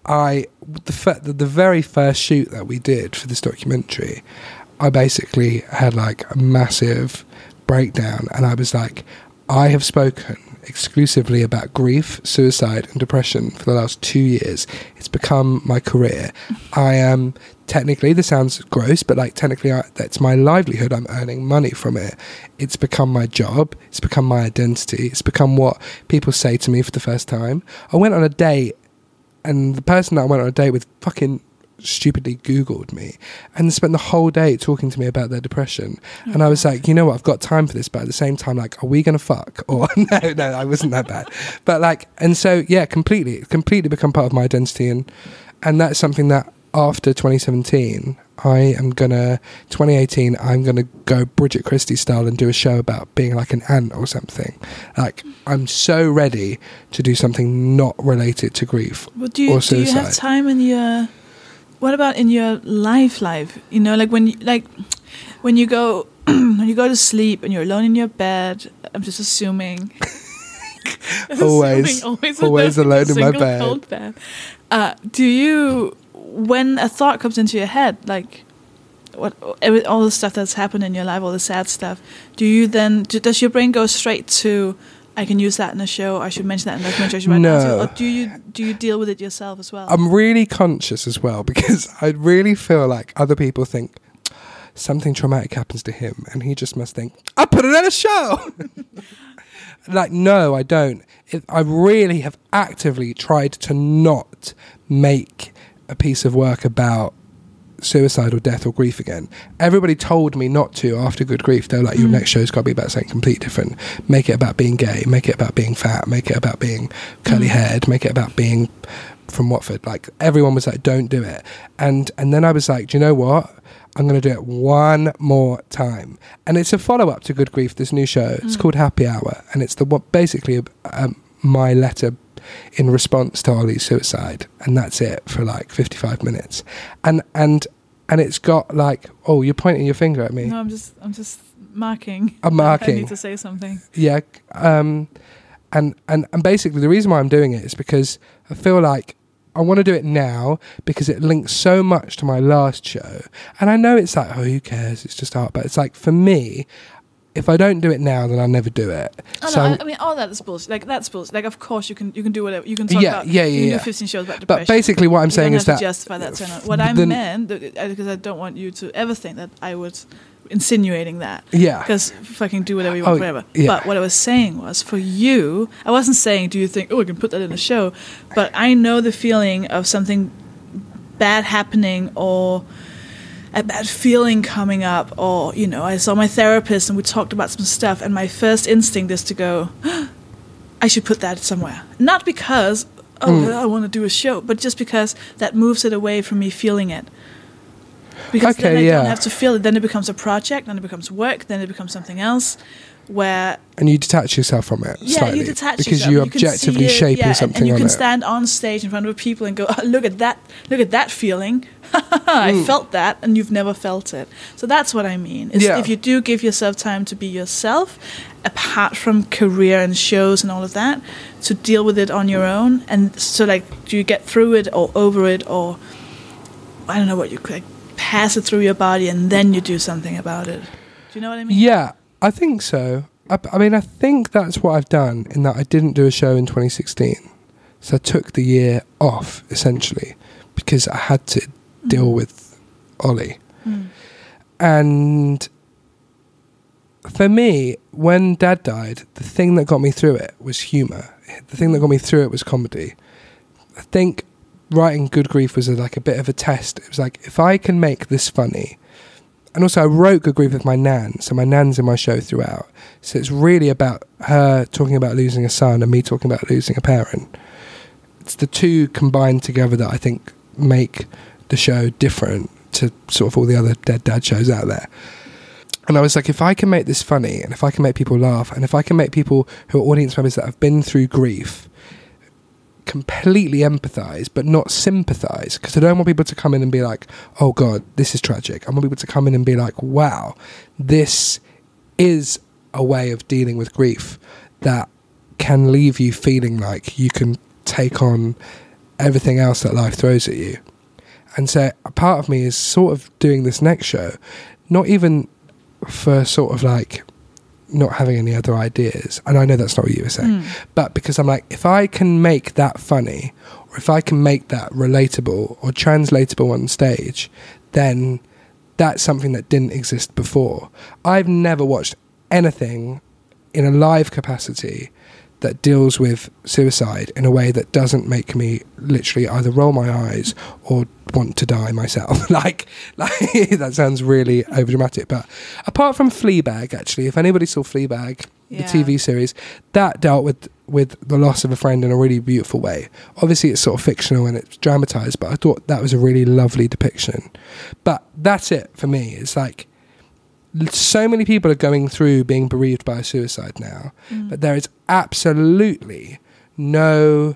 I the the very first shoot that we did for this documentary, I basically had like a massive breakdown, and I was like, I have spoken exclusively about grief, suicide, and depression for the last two years. It's become my career. I am technically, this sounds gross, but like technically, I, that's my livelihood. I'm earning money from it. It's become my job. It's become my identity. It's become what people say to me for the first time. I went on a date, and the person that I went on a date with fucking stupidly googled me and spent the whole day talking to me about their depression. Oh, and i was like you know what? I've got time for this but at the same time like are we gonna fuck? (laughs) Or (laughs) no no i wasn't that bad. But like and so yeah completely completely become part of my identity. And and that's something that after 2017 i am gonna 2018 i'm gonna go bridget christie style and do a show about being like an ant or something. Like i'm so ready to do something not related to grief but do you or do you have suicide. time in your what about in your life life you know like when you like when you go (clears throat) when you go to sleep and you're alone in your bed i'm just assuming (laughs) Always- Assuming always, always alone, alone in my bed. cold bed. Uh, do you when a thought comes into your head like what every, all the stuff that's happened in your life all the sad stuff do you then do, does your brain go straight to I can use that in a show. I should mention that in a documentary. I should write No. Or do you do you deal with it yourself as well? I'm really conscious as well (laughs) because I really feel like other people think something traumatic happens to him and he just must think, I put it on a show. (laughs) like, no, I don't. It, I really have actively tried to not make a piece of work about suicide or death or grief again. Everybody told me not to after Good Grief. They were like, your Mm. next show's got to be about something completely different. Make it about being gay. Make it about being fat. Make it about being curly Mm. haired. Make it about being from Watford. Like everyone was like, don't do it. And and then I was like, do you know what? I'm going to do it one more time. And it's a follow up to Good Grief. This new show. It's Mm. called Happy Hour, and it's the what basically um, my letter in response to Ollie's suicide, and that's it for like 55 minutes. And and and it's got like, oh, you're pointing your finger at me. No, I'm just I'm just marking. I'm marking. (laughs) I need to say something. Yeah. Um, and, and, and basically, the reason why I'm doing it is because I feel like I want to do it now because it links so much to my last show. And I know it's like, oh, who cares? It's just art. But it's like, for me, if I don't do it now, then I'll never do it. Oh, so no, I, I mean, all that is bullshit. Like that's bullshit. Like, of course, you can you can do whatever. You can talk Yeah, about. yeah, you yeah, yeah. 15 shows about depression. but basically, what I'm You saying don't is have that to justify that on. What I meant, uh, uh, because I don't want you to ever think that I would insinuating that. yeah, Because fucking do whatever you want, Oh, forever. yeah. But what I was saying was, for you, I wasn't saying, do you think, oh, I can put that in the show? But I know the feeling of something bad happening or a bad feeling coming up, or, you know, I saw my therapist and we talked about some stuff, and my first instinct is to go, (gasps) I should put that somewhere. Not because, oh, Mm. I want to do a show, but just because that moves it away from me feeling it. Because then I yeah. don't have to feel it. Then it becomes a project, then it becomes work, then it becomes something else. Where and you detach yourself from it yeah, slightly you detach because yourself. you're You objectively it, shaping yeah, and- something and you can it. stand on stage in front of people and go, oh, "Look at that! Look at that feeling! (laughs) I Mm. felt that, and you've never felt it." So that's what I mean. Is Yeah. if you do give yourself time to be yourself, apart from career and shows and all of that, to deal with it on your own, and so like, do you get through it or over it, or I don't know what you like, pass it through your body, and then you do something about it. Do you know what I mean? Yeah, I think so. I, I mean, I think that's what I've done in that I didn't do a show in 2016. So I took the year off essentially because I had to deal with Ollie. Mm. And for me, when dad died, the thing that got me through it was humor. The thing that got me through it was comedy. I think writing Good Grief was a, like a bit of a test. It was like, if I can make this funny, and also I wrote Good Grief with my nan, so my nan's in my show throughout. So it's really about her talking about losing a son and me talking about losing a parent. It's the two combined together that I think make the show different to sort of all the other dead dad shows out there. And I was like, if I can make this funny, and if I can make people laugh, and if I can make people who are audience members that have been through grief completely empathize, but not sympathize, because I don't want people to come in and be like, oh God, this is tragic. I want people to come in and be like, wow, this is a way of dealing with grief that can leave you feeling like you can take on everything else that life throws at you. And so a part of me is sort of doing this next show, not even for sort of like not having any other ideas. And I know that's not what you were saying, Mm. but because I'm like, if I can make that funny, or if I can make that relatable or translatable on stage, then that's something that didn't exist before. I've never watched anything in a live capacity that deals with suicide in a way that doesn't make me literally either roll my eyes or want to die myself. (laughs) like, like (laughs) that sounds really overdramatic, but apart from Fleabag, actually, if anybody saw Fleabag, Yeah. the TV series, that dealt with with the loss of a friend in a really beautiful way. Obviously, it's sort of fictional and it's dramatized, but I thought that was a really lovely depiction. But that's it for me. It's like so many people are going through being bereaved by a suicide now, Mm. but there is absolutely no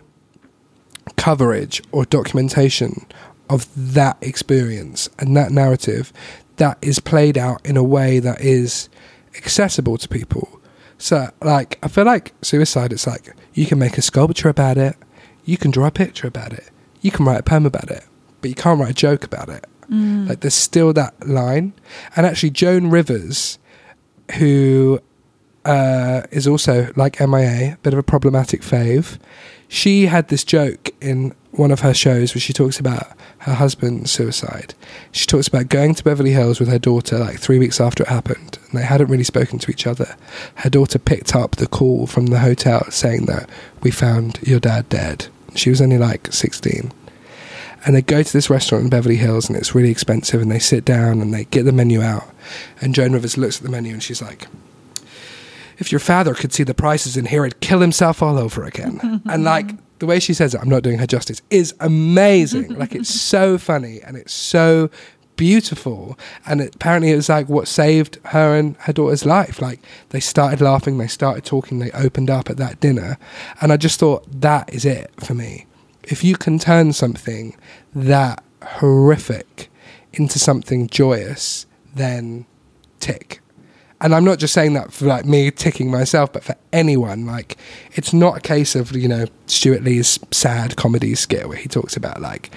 coverage or documentation of that experience and that narrative that is played out in a way that is accessible to people. So, like, I feel like suicide, it's like you can make a sculpture about it, you can draw a picture about it, you can write a poem about it, but you can't write a joke about it. Mm. Like, there's still that line. And actually, Joan Rivers, who uh, is also like MIA, a bit of a problematic fave, she had this joke in one of her shows where she talks about her husband's suicide. She talks about going to Beverly Hills with her daughter like three weeks after it happened, and they hadn't really spoken to each other. Her daughter picked up the call from the hotel saying that we found your dad dead. She was only like 16. And they go to this restaurant in Beverly Hills, and it's really expensive, and they sit down and they get the menu out, and Joan Rivers looks at the menu and she's like. If your father could see the prices in here, he'd kill himself all over again. (laughs) and like the way she says it, I'm not doing her justice, is amazing. (laughs) like it's so funny and it's so beautiful. And it, apparently, it was like what saved her and her daughter's life. Like they started laughing, they started talking, they opened up at that dinner. And I just thought that is it for me. If you can turn something that horrific into something joyous, then tick. And I'm not just saying that for like me ticking myself, but for anyone. Like, it's not a case of you know Stewart Lee's sad comedy skit where he talks about like,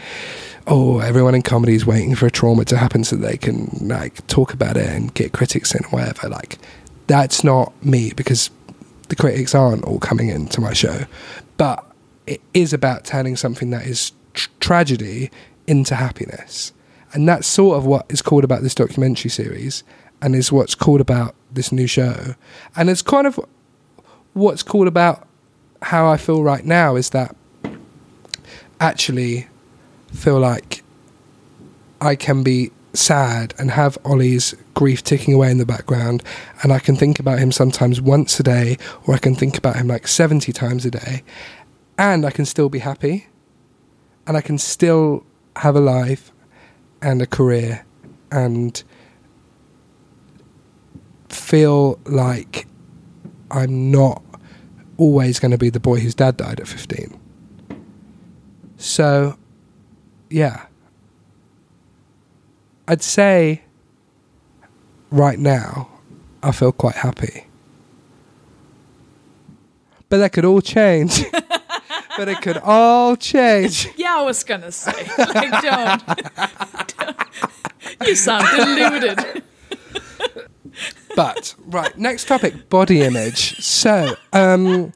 oh, everyone in comedy is waiting for a trauma to happen so they can like talk about it and get critics in, or whatever. Like, that's not me because the critics aren't all coming into my show, but it is about turning something that is tr- tragedy into happiness, and that's sort of what is called about this documentary series and is what's called about this new show. And it's kind of what's cool about how I feel right now is that actually feel like I can be sad and have Ollie's grief ticking away in the background. And I can think about him sometimes once a day or I can think about him like 70 times a day and I can still be happy and I can still have a life and a career and feel like I'm not always going to be the boy whose dad died at 15. So, yeah. I'd say right now I feel quite happy. But that could all change. (laughs) but it could all change. (laughs) Yeah, I was gonna say. Like, don't. don't. You sound deluded. But right, next topic, body image. So, um,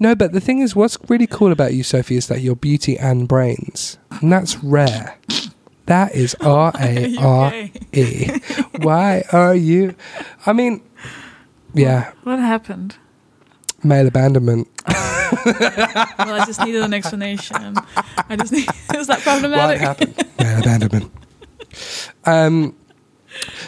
no, but the thing is, what's really cool about you, Sofie, is that you're beauty and brains, and that's rare. That is (laughs) R A R E. Why are you? I mean, yeah, What happened? male abandonment. (laughs) (laughs) Well, I just needed an explanation. I just need. (laughs) Is that problematic? What happened? male abandonment. Um,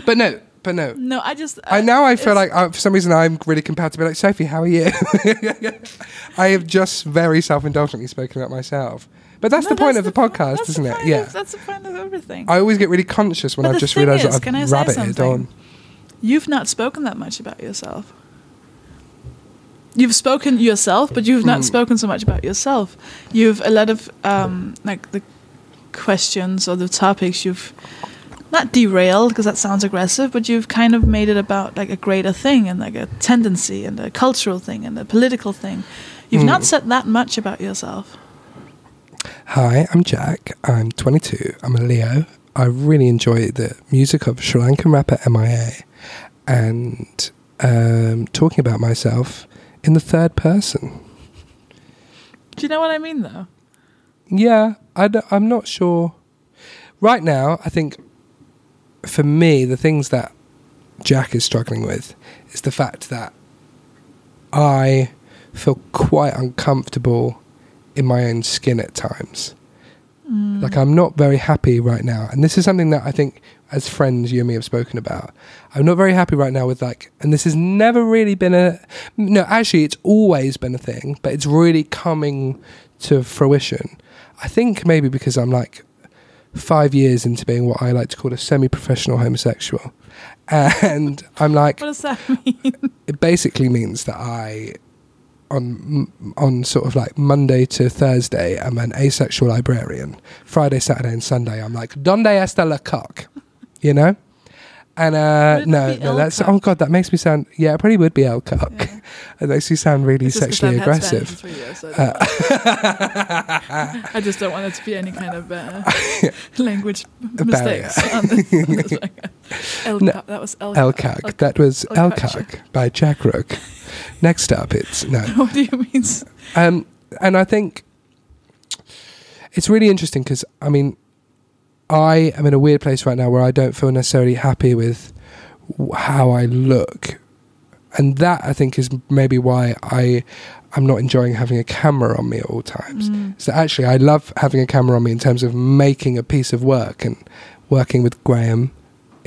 but no, but no. No, I just. I now I feel like uh, for some reason I'm really compelled to be like Sofie, how are you? (laughs) I have just very self-indulgently spoken about myself, but that's No, the point of the, point- podcast, that's isn't the it? Yeah. of- that's the point of everything. I always get really conscious when But I've just realised that I I've rabbited on. You've not spoken that much about yourself. You've spoken yourself, but you've not Mm. spoken so much about yourself. You've a lot of um, like the questions or the topics you've not derailed because that sounds aggressive, but you've kind of made it about like a greater thing and like a tendency and a cultural thing and a political thing. You've not Mm. said that much about yourself. Hi, I'm Jack. I'm 22. I'm a Leo. I really enjoy the music of Sri Lankan rapper MIA and um, talking about myself in the third person. Do you know what I mean, though? Yeah, I d- I'm not sure. Right now, I think for me, the things that Jack is struggling with is the fact that I feel quite uncomfortable in my own skin at times. Mm. Like, I'm not very happy right now. And this is something that I think, as friends, you and me have spoken about. I'm not very happy right now with, like, and this has never really been a. No, actually, it's always been a thing, but it's really coming to fruition. I think maybe because I'm like five years into being what I like to call a semi professional homosexual. And I'm like, What does that (laughs) mean? it basically means that I, on on sort of like Monday to Thursday, I'm an asexual librarian. Friday, Saturday, and Sunday, I'm like donde está la cock, you know. And uh, no, no, that's oh god, that makes me sound yeah, it probably would be El cock. Yeah. (laughs) It makes you sound really It's just 'cause sexually I've aggressive. years, so I (laughs) I just don't want it to be any kind of uh, (laughs) language mistakes. On this, on this. El, No. That was El, El. That was El El by Jack Rooke. Next up, it's no. What do you mean? Um, and I think it's really interesting because I mean, I am in a weird place right now where I don't feel necessarily happy with how I look and that I think is maybe why I I'm not enjoying having a camera on me at all times. Mm. So actually, I love having a camera on me in terms of making a piece of work and working with Graham,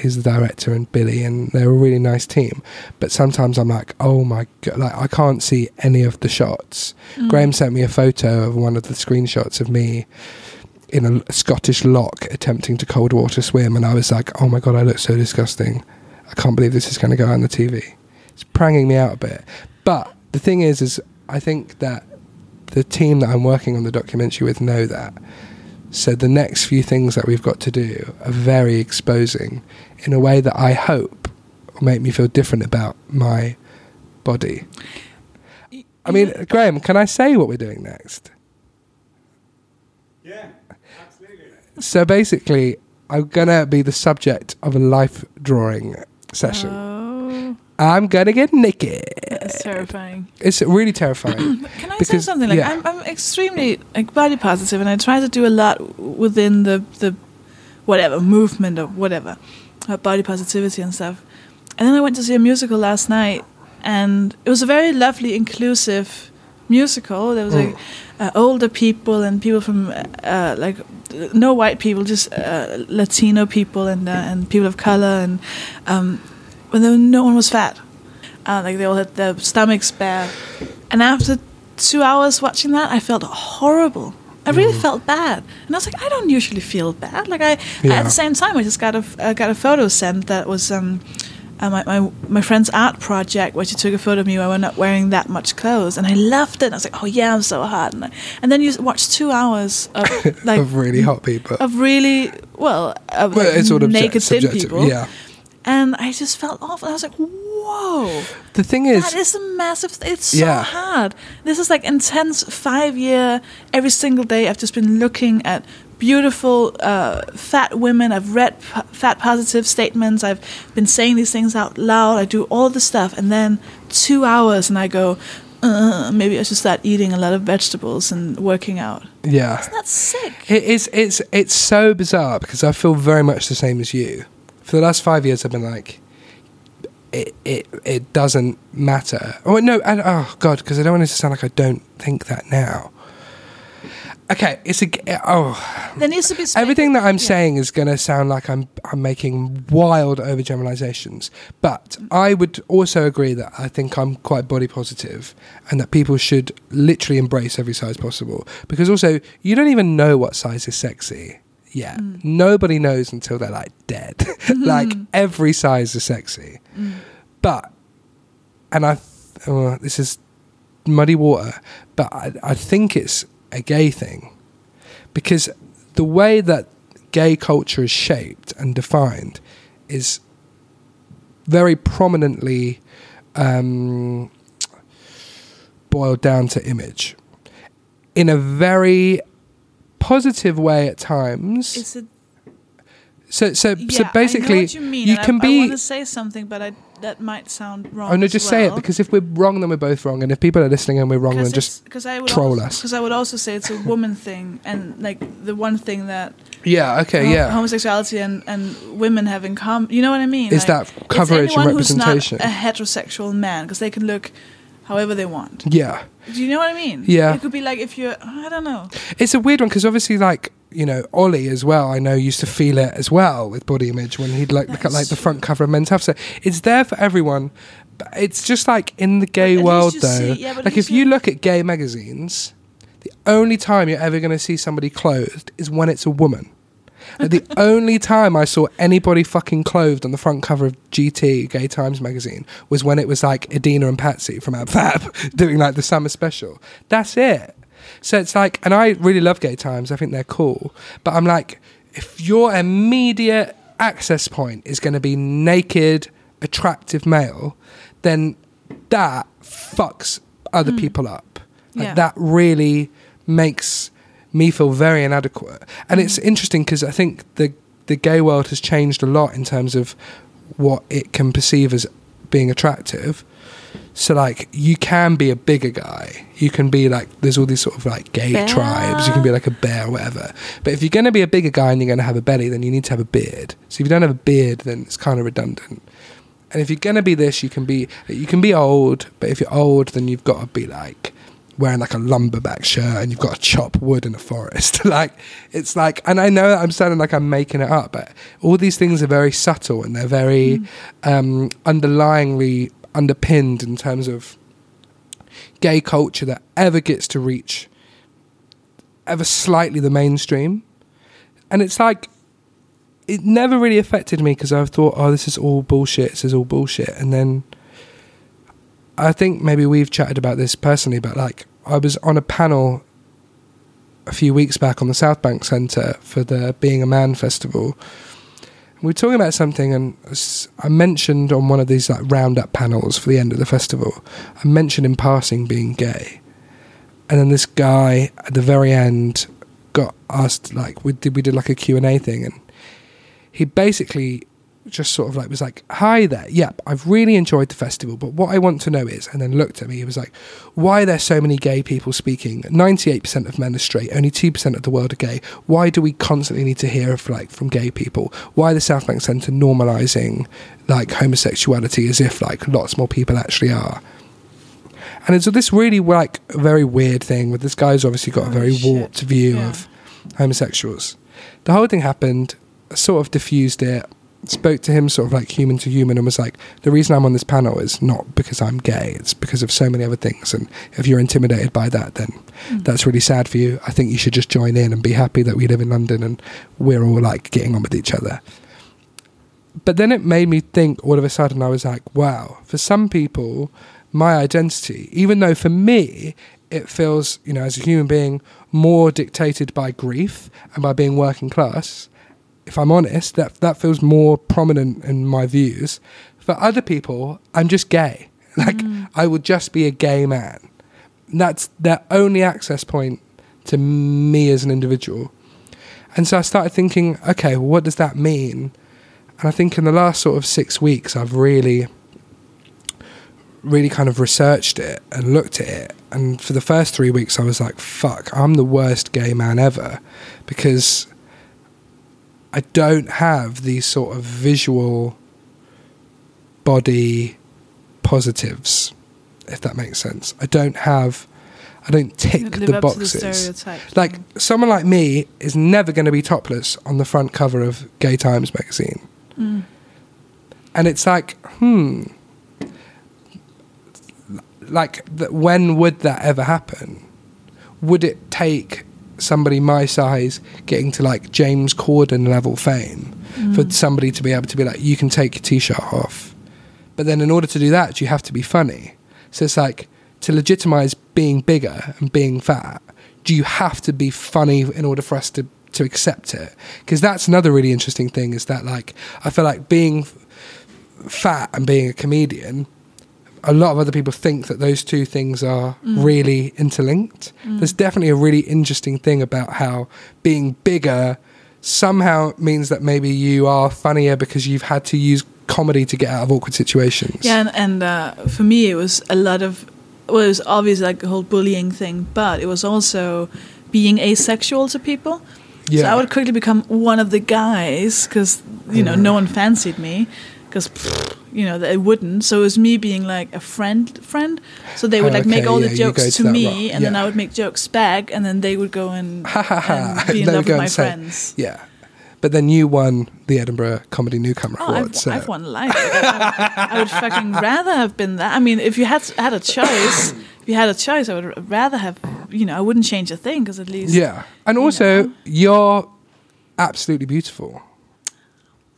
who's the director, and Billy, and they're a really nice team. But sometimes I'm like, oh my god, like I can't see any of the shots. Mm. Graham sent me a photo of one of the screenshots of me in a Scottish loch attempting to cold water swim, and I was like, oh my god, I look so disgusting. I can't believe this is going to go on the TV. It's pranging me out a bit. But the thing is, is I think that the team that I'm working on the documentary with know that. So the next few things that we've got to do are very exposing in a way that I hope will make me feel different about my body. I mean, Graham, can I say what we're doing next? Yeah, absolutely. So basically, I'm gonna be the subject of a life drawing session. Oh, I'm gonna get naked. that's terrifying. It's really terrifying. (coughs) Can I say something? Like yeah. I'm, I'm extremely like body positive, and I try to do a lot within the the whatever movement or whatever uh, body positivity and stuff. And then I went to see a musical last night, and it was a very lovely, inclusive musical. There was like uh, older people and people from uh, uh, like no white people, just uh, Latino people and uh, and people of color, and um, but then no one was fat. Uh, like they all had their stomachs bare. And after two hours watching that, I felt horrible. I really felt bad, and I was like, I don't usually feel bad. Like I, Yeah. at the same time, I just got a got a photo sent that was um, uh, my, my my friend's art project where she took a photo of me when I was not wearing that much clothes, and I loved it. And I was like, oh yeah, I'm so hot. And, I, and then you watch two hours of (laughs) like of really hot people. of really well, of well, like, it's of naked thin people. Yeah. And I just felt awful. I was like, whoa. The thing is, That is a massive. It's so Yeah. hard. This is like intense five year. Every single day, I've just been looking at beautiful uh, fat women. I've read p- fat positive statements. I've been saying these things out loud. I do all the stuff, and then two hours, and I go. Uh, maybe I should start eating a lot of vegetables and working out. yeah. That's sick. It is. It's it's so bizarre because I feel very much the same as you. For the last five years, I've been like, it it it doesn't matter. Oh no! And, oh god, because I don't want it to sound like I don't think that now. Okay, it's a oh There needs to be space. everything that I'm Yeah. saying is going to sound like I'm I'm making wild overgeneralizations, but I would also agree that I think I'm quite body positive, and that people should literally embrace every size possible. Because also, you don't even know what size is sexy. Yeah, nobody knows until they're like dead. (laughs) like every size is sexy, but and I oh, this is muddy water, but I, I think it's a gay thing because the way that gay culture is shaped and defined is very prominently um, boiled down to image in a very positive way at times. So, so, Yeah, so basically, you, you can I, be. I want to say something, but I, that might sound wrong. Oh no, just say it because if we're wrong, then we're both wrong, and if people are listening and we're wrong, then just because I would troll also, us. Because I would also say it's a woman thing, and like the one thing that yeah, okay, ho- yeah. homosexuality and, and women have in common. You know what I mean? Is Like, that coverage and representation? not a heterosexual man because they can look however they want. yeah, Do you know what I mean? Yeah. It could be like if you're I don't know. it's a weird one because obviously, like you know, Ollie as well. I know used to feel it as well with body image when he'd like look at like the front cover of Men's Health. So it's there for everyone. But it's just like in the gay world, though. see- yeah, like if you look at gay magazines, the only time you're ever going to see somebody clothed is when it's a woman. Like, the (laughs) only time I saw anybody fucking clothed on the front cover of GT Gay Times magazine was when it was like Edina and Patsy from Ab Fab (laughs) doing like the summer special. That's it. So it's like, and I really love Gay Times. I think they're cool. But I'm like, if your immediate access point is going to be naked, attractive male, then that fucks other hmm. people up. Like Yeah. that really makes me feel very inadequate. And it's hmm. interesting because I think the the gay world has changed a lot in terms of what it can perceive as being attractive. So like you can be a bigger guy. You can be like there's all these sort of like gay Bear. tribes. You can be like a bear or whatever. But if you're going to be a bigger guy and you're going to have a belly, then you need to have a beard. So if you don't have a beard, then it's kind of redundant. And if you're gonna be this, you can be you can be old, but if you're old, then you've got to be like wearing like a lumberback shirt and you've got to chop wood in a forest. (laughs) like it's like, and I know I'm sounding like I'm making it up, but all these things are very subtle and they're very um, underlyingly underpinned in terms of gay culture that ever gets to reach ever slightly the mainstream. And it's like, it never really affected me because I've thought, oh, this is all bullshit. This is all bullshit. And then I think maybe we've chatted about this personally, but like I was on a panel a few weeks back on the Southbank Centre for the Being a Man festival. We were talking about something, and I mentioned on one of these like roundup panels for the end of the festival, I mentioned in passing being gay, and then this guy at the very end got asked like we did we did like a Q and A thing, and he basically just sort of like was like, "Hi there, yep, I've really enjoyed the festival, but what I want to know is," and then looked at me. He was like, "Why are there so many gay people speaking? Ninety-eight percent of men are straight. Only two percent of the world are gay. Why do we constantly need to hear of like from gay people? Why the Southbank Centre normalising like homosexuality as if like lots more people actually are?" And it's this really like very weird thing with this guy's obviously got a oh, very shit. warped view Yeah. of homosexuals. The whole thing happened, sort of diffused it, spoke to him sort of like human to human and was like, the reason I'm on this panel is not because I'm gay, it's because of so many other things. And if you're intimidated by that, then hmm. that's really sad for you. I think you should just join in and be happy that we live in London and we're all like getting on with each other. But then it made me think all of a sudden, I was like, wow, for some people, my identity, even though for me, it feels, you know, as a human being, more dictated by grief and by being working class. If I'm honest, that that feels more prominent in my views. For other people, I'm just gay. (laughs) Like mm. I would just be a gay man. That's their only access point to me as an individual. And so I started thinking, okay, well, what does that mean? And I think in the last sort of six weeks, I've really, really kind of researched it and looked at it. And for the first three weeks, I was like, fuck, I'm the worst gay man ever because I don't have these sort of visual body positives, if that makes sense. I don't have, I don't tick the boxes. the. Like someone like me is never going to be topless on the front cover of Gay Times magazine. Mm. And it's like, hmm, like th- when would that ever happen? Would it take somebody my size getting to like James Corden level fame Mm. for somebody to be able to be like, you can take your t-shirt off, but then in order to do that, you have to be funny. So it's like to legitimize being bigger and being fat. Do you have to be funny in order for us to to accept it? Because that's another really interesting thing. Is that like I feel like being fat and being a comedian. A lot of other people think that those two things are really interlinked. There's definitely a really interesting thing about how being bigger somehow means that maybe you are funnier because you've had to use comedy to get out of awkward situations. Yeah, and, and uh, for me, it was a lot of. Well, it was obvious like the whole bullying thing, but it was also being asexual to people. So Yeah. I would quickly become one of the guys because you know no one fancied me because you know they wouldn't. So it was me being like a friend, friend. So they would like make all yeah, the jokes to to me, route, and then. I would make jokes back, and then they would go and, (laughs) and be in love with my say- friends. Yeah. But then you won the Edinburgh Comedy Newcomer Oh, Award. I've, so. I've won life. I, I would fucking (laughs) rather have been that. I mean, if you had had a choice, if you had a choice, I would rather have. You know, I wouldn't change a thing because at least Yeah. And you also, know. you're absolutely beautiful.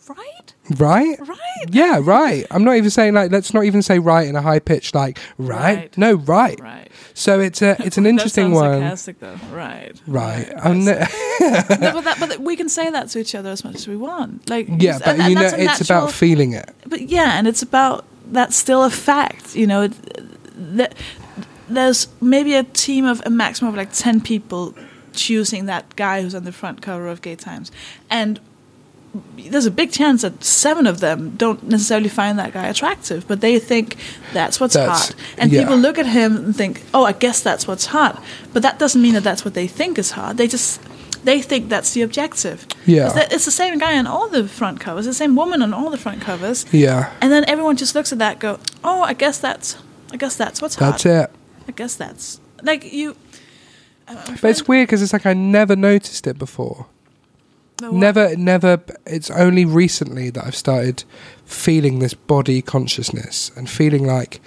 right, Right? right. Yeah, right. I'm not even saying like let's not even say right in a high pitch like right. Right. No, right. Right. So it's a it's an (laughs) interesting that one. Sarcastic though. Right. Right. right. (laughs) No, but, that, but (laughs) we can say that to each other as much as we want. Like yeah, but and you know it's natural- about feeling it. but yeah, and it's about that's still a fact. You know, that there's maybe a team of a maximum of like ten people choosing that guy who's on the front cover of Gay Times, and there's a big chance that seven of them don't necessarily find that guy attractive, but they think that's what's That's- hot, and yeah. people look at him and think, "Oh, I guess that's what's hot," but that doesn't mean that that's what they think is hot. They just they think that's the objective. Yeah. that- it's the same guy on all the front covers, the same woman on all the front covers, Yeah. and then everyone just looks at that, and go, "Oh, I guess that's, I guess that's what's hot. That's it. I guess that's like you." But it's weird because it's like I never noticed it before. What? Never, never. It's only recently that I've started feeling this body consciousness and feeling like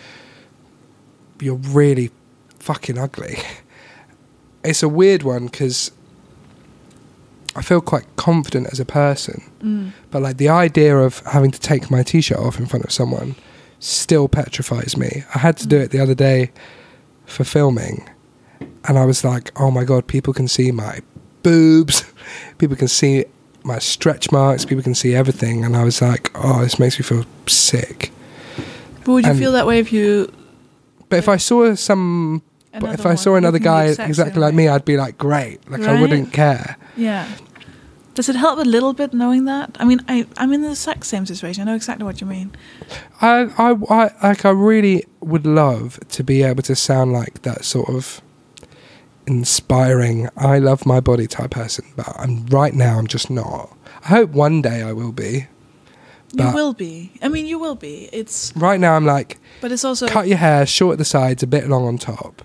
you're really fucking ugly. (laughs) It's a weird one because I feel quite confident as a person, Mm. but like the idea of having to take my t-shirt off in front of someone still petrifies me. I had to do it the other day for filming, and I was like, "Oh my god, people can see my boobs, (laughs) people can see my stretch marks, people can see everything," and I was like, "Oh, this makes me feel sick." But would you and- feel that way if you? But if I saw some, but if I saw another guy exactly like way? me, I'd be like, "Great!" Like I wouldn't care. Yeah. Does it help a little bit knowing that? I mean, I I'm in the exact same situation. I know exactly what you mean. I, I, I, like, I really would love to be able to sound like that sort of inspiring. I love my body type person, but I'm right now. I'm just not. I hope one day I will be. you will be. I mean, you will be. It's Right now, I'm like, but it's also cut your hair short at the sides, a bit long on top,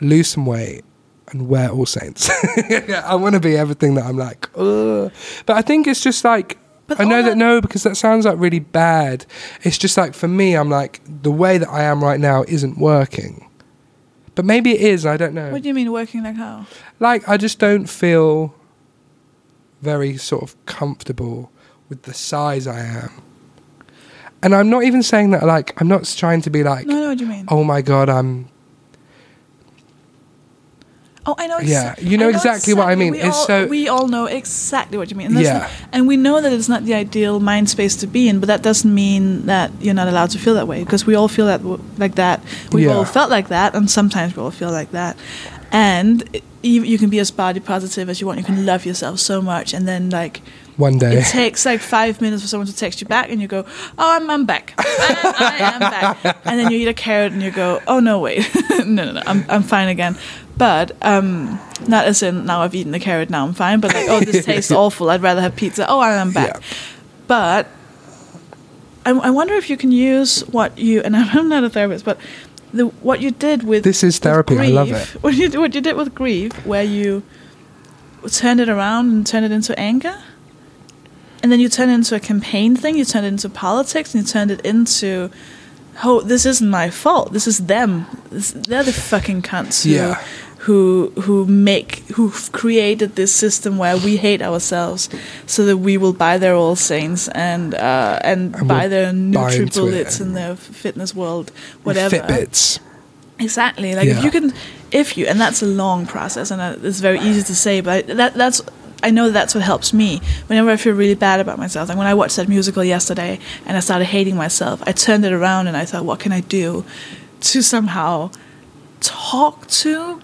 lose some weight, and wear All Saints. (laughs) I want to be everything that I'm like. Ugh. But I think it's just like. But I know that that- no, because that sounds like really bad. It's just like for me, I'm like the way that I am right now isn't working. But maybe it is. I don't know. What do you mean working like how? like I just don't feel very sort of comfortable with the size I am. And I'm not even saying that like I'm not trying to be like No, I know what you mean. oh my god I'm Oh, I know. Yeah, you know exactly what I mean. We It's all, so- we all know exactly what you mean. And Yeah. and we know that it's not the ideal mind space to be in, but that doesn't mean that you're not allowed to feel that way because we all feel that w- like that. We've Yeah. all felt like that, and sometimes we all feel like that. And you, you can be as body positive as you want. You can love yourself so much, and then like one day it takes like five minutes for someone to text you back, and you go, "Oh, I'm, I'm back. I, I am back." (laughs) And then you eat a carrot, and you go, "Oh no, wait, (laughs) no, no, no, I'm I'm fine again." But um, not as in now I've eaten the carrot, now I'm fine. But like, oh, this (laughs) tastes awful. I'd rather have pizza. Oh, I'm back. Yeah. But I, I wonder if you can use what you and (laughs) I'm not a therapist, but the what you did with This is therapy, I love it. What you what you did with grief, where you turned it around and turned it into anger, and then you turned it into a campaign thing. You turned it into politics, and you turned it into, oh, this isn't my fault. This is them. This, they're the fucking cunts who, Yeah. Who who make who've created this system where we hate ourselves, so that we will buy their All Saints and uh, and, And buy we'll their NutriBullets it. in their fitness world, whatever. Fitbits. Exactly. Like Yeah. if you can, if you, and that's a long process, and uh, it's very easy to say, but that that's. I know that's what helps me whenever I feel really bad about myself. Like when I watched that musical yesterday and I started hating myself, I turned it around and I thought, what can I do to somehow talk to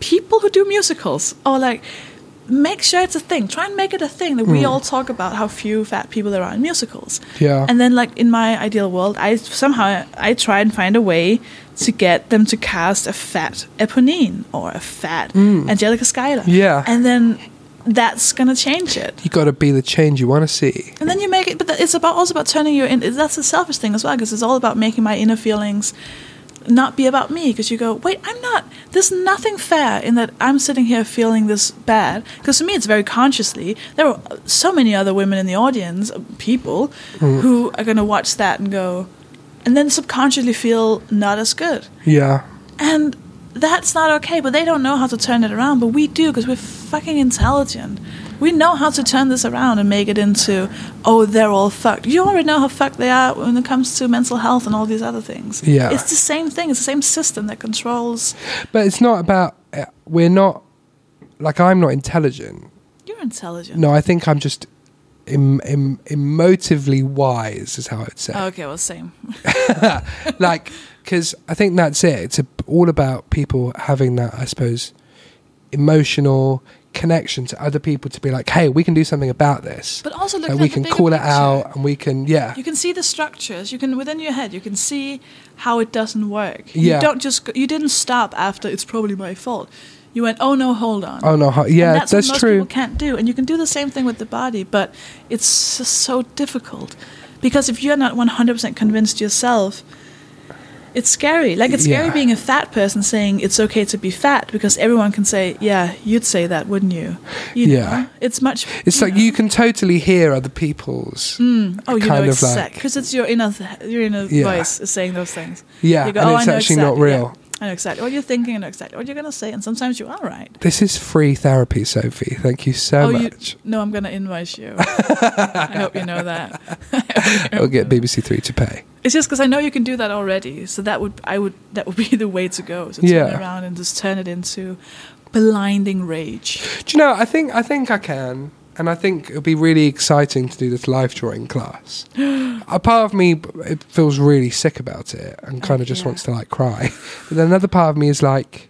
people who do musicals or like make sure it's a thing. Try and make it a thing that we hmm. all talk about how few fat people there are in musicals. Yeah. And then like in my ideal world, I somehow I try and find a way to get them to cast a fat Eponine or a fat hmm. Angelica Schuyler. Yeah. And then that's gonna change it. You got to be the change you want to see. And then you make it, but it's about also about turning your in. That's a selfish thing as well, because it's all about making my inner feelings not be about me. Because you go, wait, I'm not. There's nothing fair in that I'm sitting here feeling this bad. Because to me, it's very consciously. There are so many other women in the audience, uh, people, mm. who are gonna watch that and go, and then subconsciously feel not as good. Yeah. And that's not okay, but they don't know how to turn it around. But we do because we're fucking intelligent. We know how to turn this around and make it into, oh, they're all fucked. You already know how fucked they are when it comes to mental health and all these other things. Yeah. It's the same thing. It's the same system that controls. But it's not about. uh, We're not. Like I'm not intelligent. You're intelligent. No, I think I'm just. Em, em, emotively wise is how I would say. Okay, well, same. (laughs) (laughs) like because I think that's it. It's a, all about people having that, I suppose, emotional connection to other people to be like, hey, we can do something about this. But also look Like, we can call it out, and we can, yeah, You can see the structures. You can within your head. You can see how it doesn't work. Yeah. You don't just. go- You didn't stop after. It's probably my fault. You went, oh no, hold on. Oh no, ho- And yeah, that's, that's, what most true. people can't do. And you can do the same thing with the body, but it's so difficult because if you're not 100% convinced yourself, it's scary. Like it's scary Yeah. being a fat person saying it's okay to be fat because everyone can say, "Yeah, you'd say that, wouldn't you?" you Yeah. know? it's much. It's like know. you can totally hear other people's. Mm. Oh, you kind know of like- exactly because it's your inner your inner Yeah. voice is saying those things. Yeah, You go, and "Oh, it's I know actually not exactly, yeah. I know exactly what you're thinking. I know exactly what you're gonna say, and sometimes you are right. This is free therapy, Sofie. Thank you so oh, you much. no, I'm gonna invoice you. (laughs) I hope you know that. (laughs) I'll get BBC Three to pay. It's just because I know you can do that already, so that would I would that would be (laughs) the way to go. So turn Yeah. around and just turn it into blinding rage. Do you know? I think I think I can, and I think it'll be really exciting to do this live drawing class. (gasps) A part of me it feels really sick about it and kind of just yeah. wants to like cry, but then another part of me is like.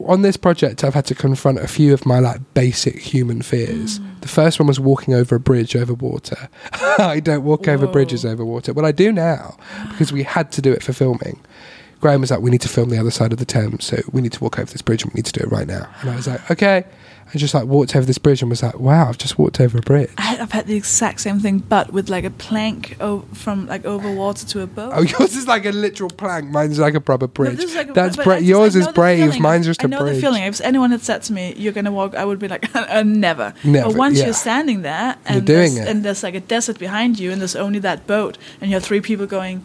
On this project, I've had to confront a few of my like basic human fears. Mm. The first one was walking over a bridge over water. (laughs) I don't walk over bridges over water. Well, I do now because we had to do it for filming. Graham was like, "We need to film the other side of the Thames, so we need to walk over this bridge, and we need to do it right now." And I was like, "Okay." I just like walked over this bridge and was like, "Wow, I've just walked over a bridge." I, I've had the exact same thing, but with like a plank o- from like over water to a boat. Oh, (laughs) yours is like a literal plank. Mine's like a proper bridge. is like a- That's bra- just- yours is brave. Mine's just I a know bridge. the feeling. If anyone had said to me, "You're gonna walk," I would be like, (laughs) uh, "Never." Never, But once yeah. you're standing there and You're doing there's, it. and there's like a desert behind you, and there's only that boat, and you have three people going,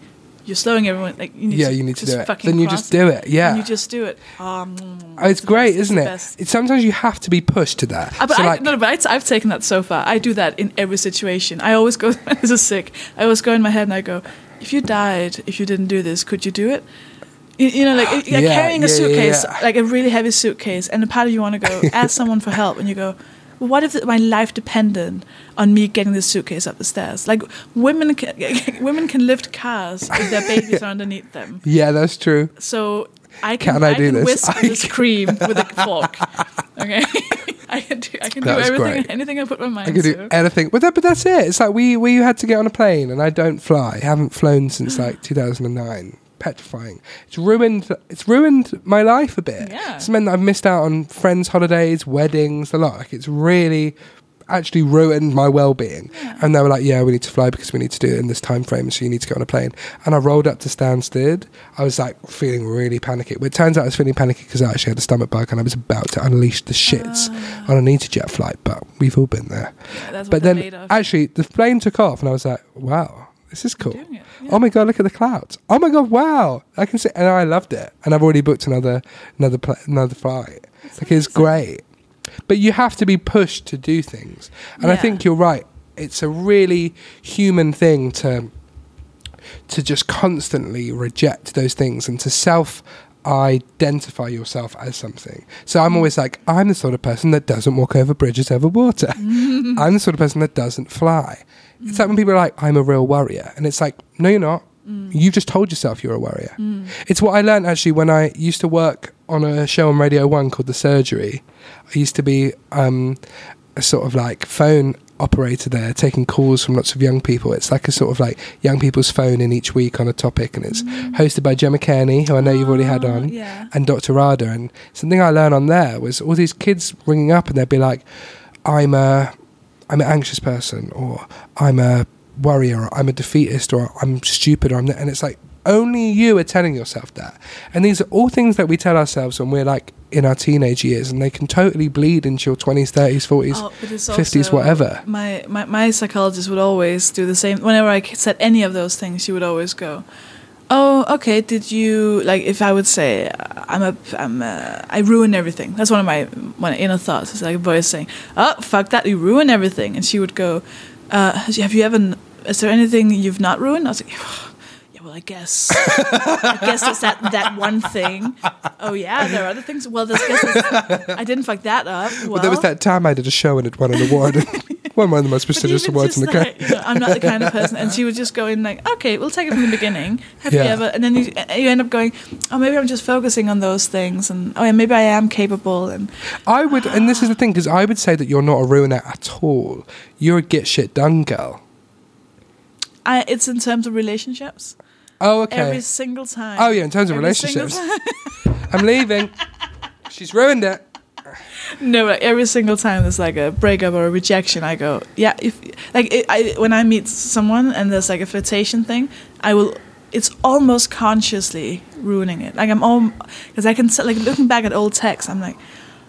you're slowing everyone. Like you need Yeah, to you need to do it. Then you just do it, yeah. and you just do it. Um, Oh, it's great, best, isn't it? It's sometimes you have to be pushed to that. Uh, but so I, like, no, but I, I've taken that so far. I do that in every situation. I always go. (laughs) this is sick. I always go in my head and I go, if you died, if you didn't do this, could you do it? You, you know, like, (gasps) Yeah, carrying a yeah, suitcase, yeah. like a really heavy suitcase, and a part of you want to go (laughs) ask someone for help, and you go, what if my life depended on me getting this suitcase up the stairs? Like women, can, (laughs) women can lift cars if their babies are underneath them. (laughs) yeah, that's true. So I can, Can I do can this? whisk I this can- cream with a (laughs) fork. Okay, I can do. I can That do everything, great. anything I put my mind to. I can do to. anything. But that, but that's it. It's like we we had to get on a plane, and I don't fly. I haven't flown since like 2009. Petrifying. It's ruined. It's ruined my life a bit. Yeah. It's meant that I've missed out on friends' holidays, weddings, a lot. Like it's really actually ruined my well-being. And they were like, "Yeah, we need to fly because we need to do it in this time frame. So you need to get on a plane." And I rolled up to Stansted. I was like feeling really panicky. But it turns out I was feeling panicky because I actually had a stomach bug and I was about to unleash the shits on an EasyJet flight. But we've all been there. Yeah, But then actually the plane took off and I was like, wow, this is cool. yeah. Oh my god, look at the clouds. Oh my god, wow. I can see and I loved it. And I've already booked another another pl- another flight. like it's great. But you have to be pushed to do things. And I think you're right. It's a really human thing to to just constantly reject those things and to self identify yourself as something. So Mm. I'm always like, I'm the sort of person that doesn't walk over bridges over water. (laughs) I'm the sort of person that doesn't fly. It's like when people are like, I'm a real warrior. And it's like, no, you're not. Mm. You've just told yourself you're a warrior. It's what I learned actually when I used to work on a show on Radio 1 called The Surgery. I used to be um, a sort of like phone operator there, taking calls from lots of young people. It's like a sort of like young people's phone in each week on a topic, and it's hosted by Gemma Cairney, who I know you've already had Oh, on, yeah. and Dr. Radha. And something I learned on there was all these kids ringing up, and they'd be like, "I'm a, I'm an anxious person," or "I'm a worrier, or "I'm a defeatist," or "I'm stupid," or "I'm," and it's like. Only you are telling yourself that. And these are all things that we tell ourselves when we're like in our teenage years, and they can totally bleed into your 20s, 30s, 40s. Oh, 50s, whatever. My, my my psychologist would always do the same. Whenever I said any of those things, she would always go, "Oh, okay. Did you like if I would say I'm a I'm a, I ruin everything? That's one of my my inner thoughts. It's like a voice saying, "Oh, fuck that! You ruin everything." And she would go, uh, "Have you ever? Is there anything you've not ruined?" I was like. (sighs) Yeah, well, I guess. I guess it's that, that one thing. Oh yeah, there are other things. Well, there's, guess I didn't fuck that up. Well, Well, there was that time I did a show and it won an award. (laughs) won one of the most prestigious awards in the like, country. you know, I'm not the kind of person, and (laughs) she would just go in like, okay, we'll take it from the beginning. Have you Yeah. ever? And then you, you end up going, oh, maybe I'm just focusing on those things, and oh yeah, maybe I am capable, and I would, and this is the thing, because I would say that you're not a ruiner at all. You're a get shit done girl. I, it's in terms of relationships. Oh, okay. Every single time. Oh, yeah, in terms of Every relationships. I'm leaving. (laughs) She's ruined it. (laughs) No, like every single time there's like a breakup or a rejection, I go, yeah. If like it, I when I meet someone and there's like a flirtation thing, I will. It's almost consciously ruining it. Like I'm all because I can s- like looking back at old texts. I'm like,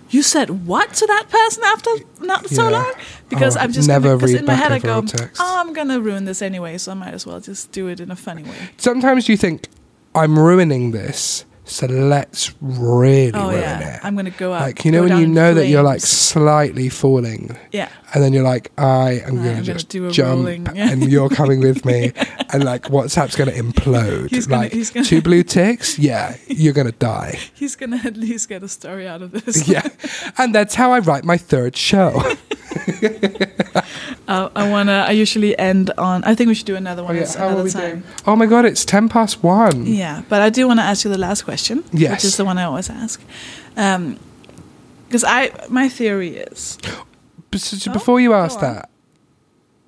you said what to that person after not so long? Because Oh, I'm just never because read in my back head I go, old texts. oh, I'm gonna ruin this anyway, so I might as well just do it in a funny way. Sometimes you think I'm ruining this, so let's really Oh ruin yeah, it. I'm gonna go out. like you know when you know that you're like slightly falling, yeah. and then you're like, I am am gonna just do jump, yeah. (laughs) and you're coming with me, (laughs) and like WhatsApp's gonna implode. He's gonna- like he's gonna- two blue (laughs) ticks, yeah, you're gonna die. He's gonna at least get a story out of this. yeah, and that's how I write my third show. (laughs) Uh, I wanna. I usually end on. I think we should do another one Oh, yeah, at how are another time. doing? Oh my god, it's ten past one. Yeah, but I do want to ask you the last question, Yes. which is the one I always ask. Because I, my theory is, But so- so Oh, before you ask that,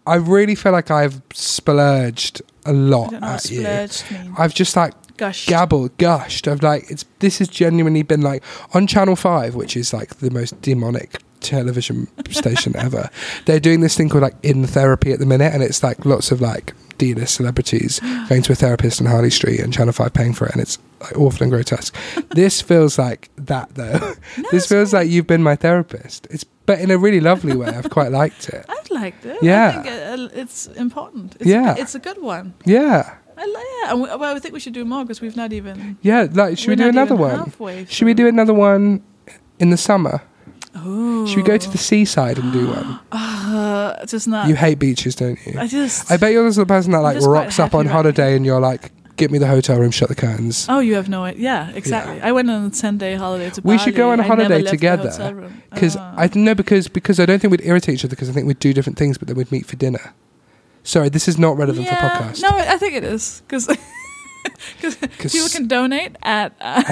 I really feel like I've splurged a lot don't know what at you. means. I've just like Gosh, gabbled, gushed. I've like it's this has genuinely been like on Channel Five, which is like the most demonic television station ever. They're doing this thing called like in therapy at the minute, and it's like lots of like D-list celebrities (gasps) going to a therapist on Harley Street, and Channel Five paying for it, and it's like awful and grotesque. this feels like that though. (laughs) this it's feels like you've been my therapist. It's but in a really lovely way. I've quite liked it. (laughs) I've liked it. Yeah. I think uh, it's important. It's Yeah. a, it's a good one. Yeah. I like. Yeah, and we, well, I think we should do more because we've not even. Yeah, like should we're do another one? Should we do another one in the summer? Oh, Should we go to the seaside and do one? (gasps) Uh, just not. You hate beaches, don't you? I just. I bet you're the sort of person that like rocks up on right holiday and you're like, "Get me the hotel room, shut the curtains." Oh, you have no idea. Yeah, exactly. I went on a ten day holiday to We Bali. should go on a holiday together. Because Oh. I know because because I don't think we'd irritate each other because I think we'd do different things, but then we'd meet for dinner. Sorry, this is not relevant yeah, for podcast. No, I think it is because (laughs) 'Cause- (laughs) people can donate at. Uh,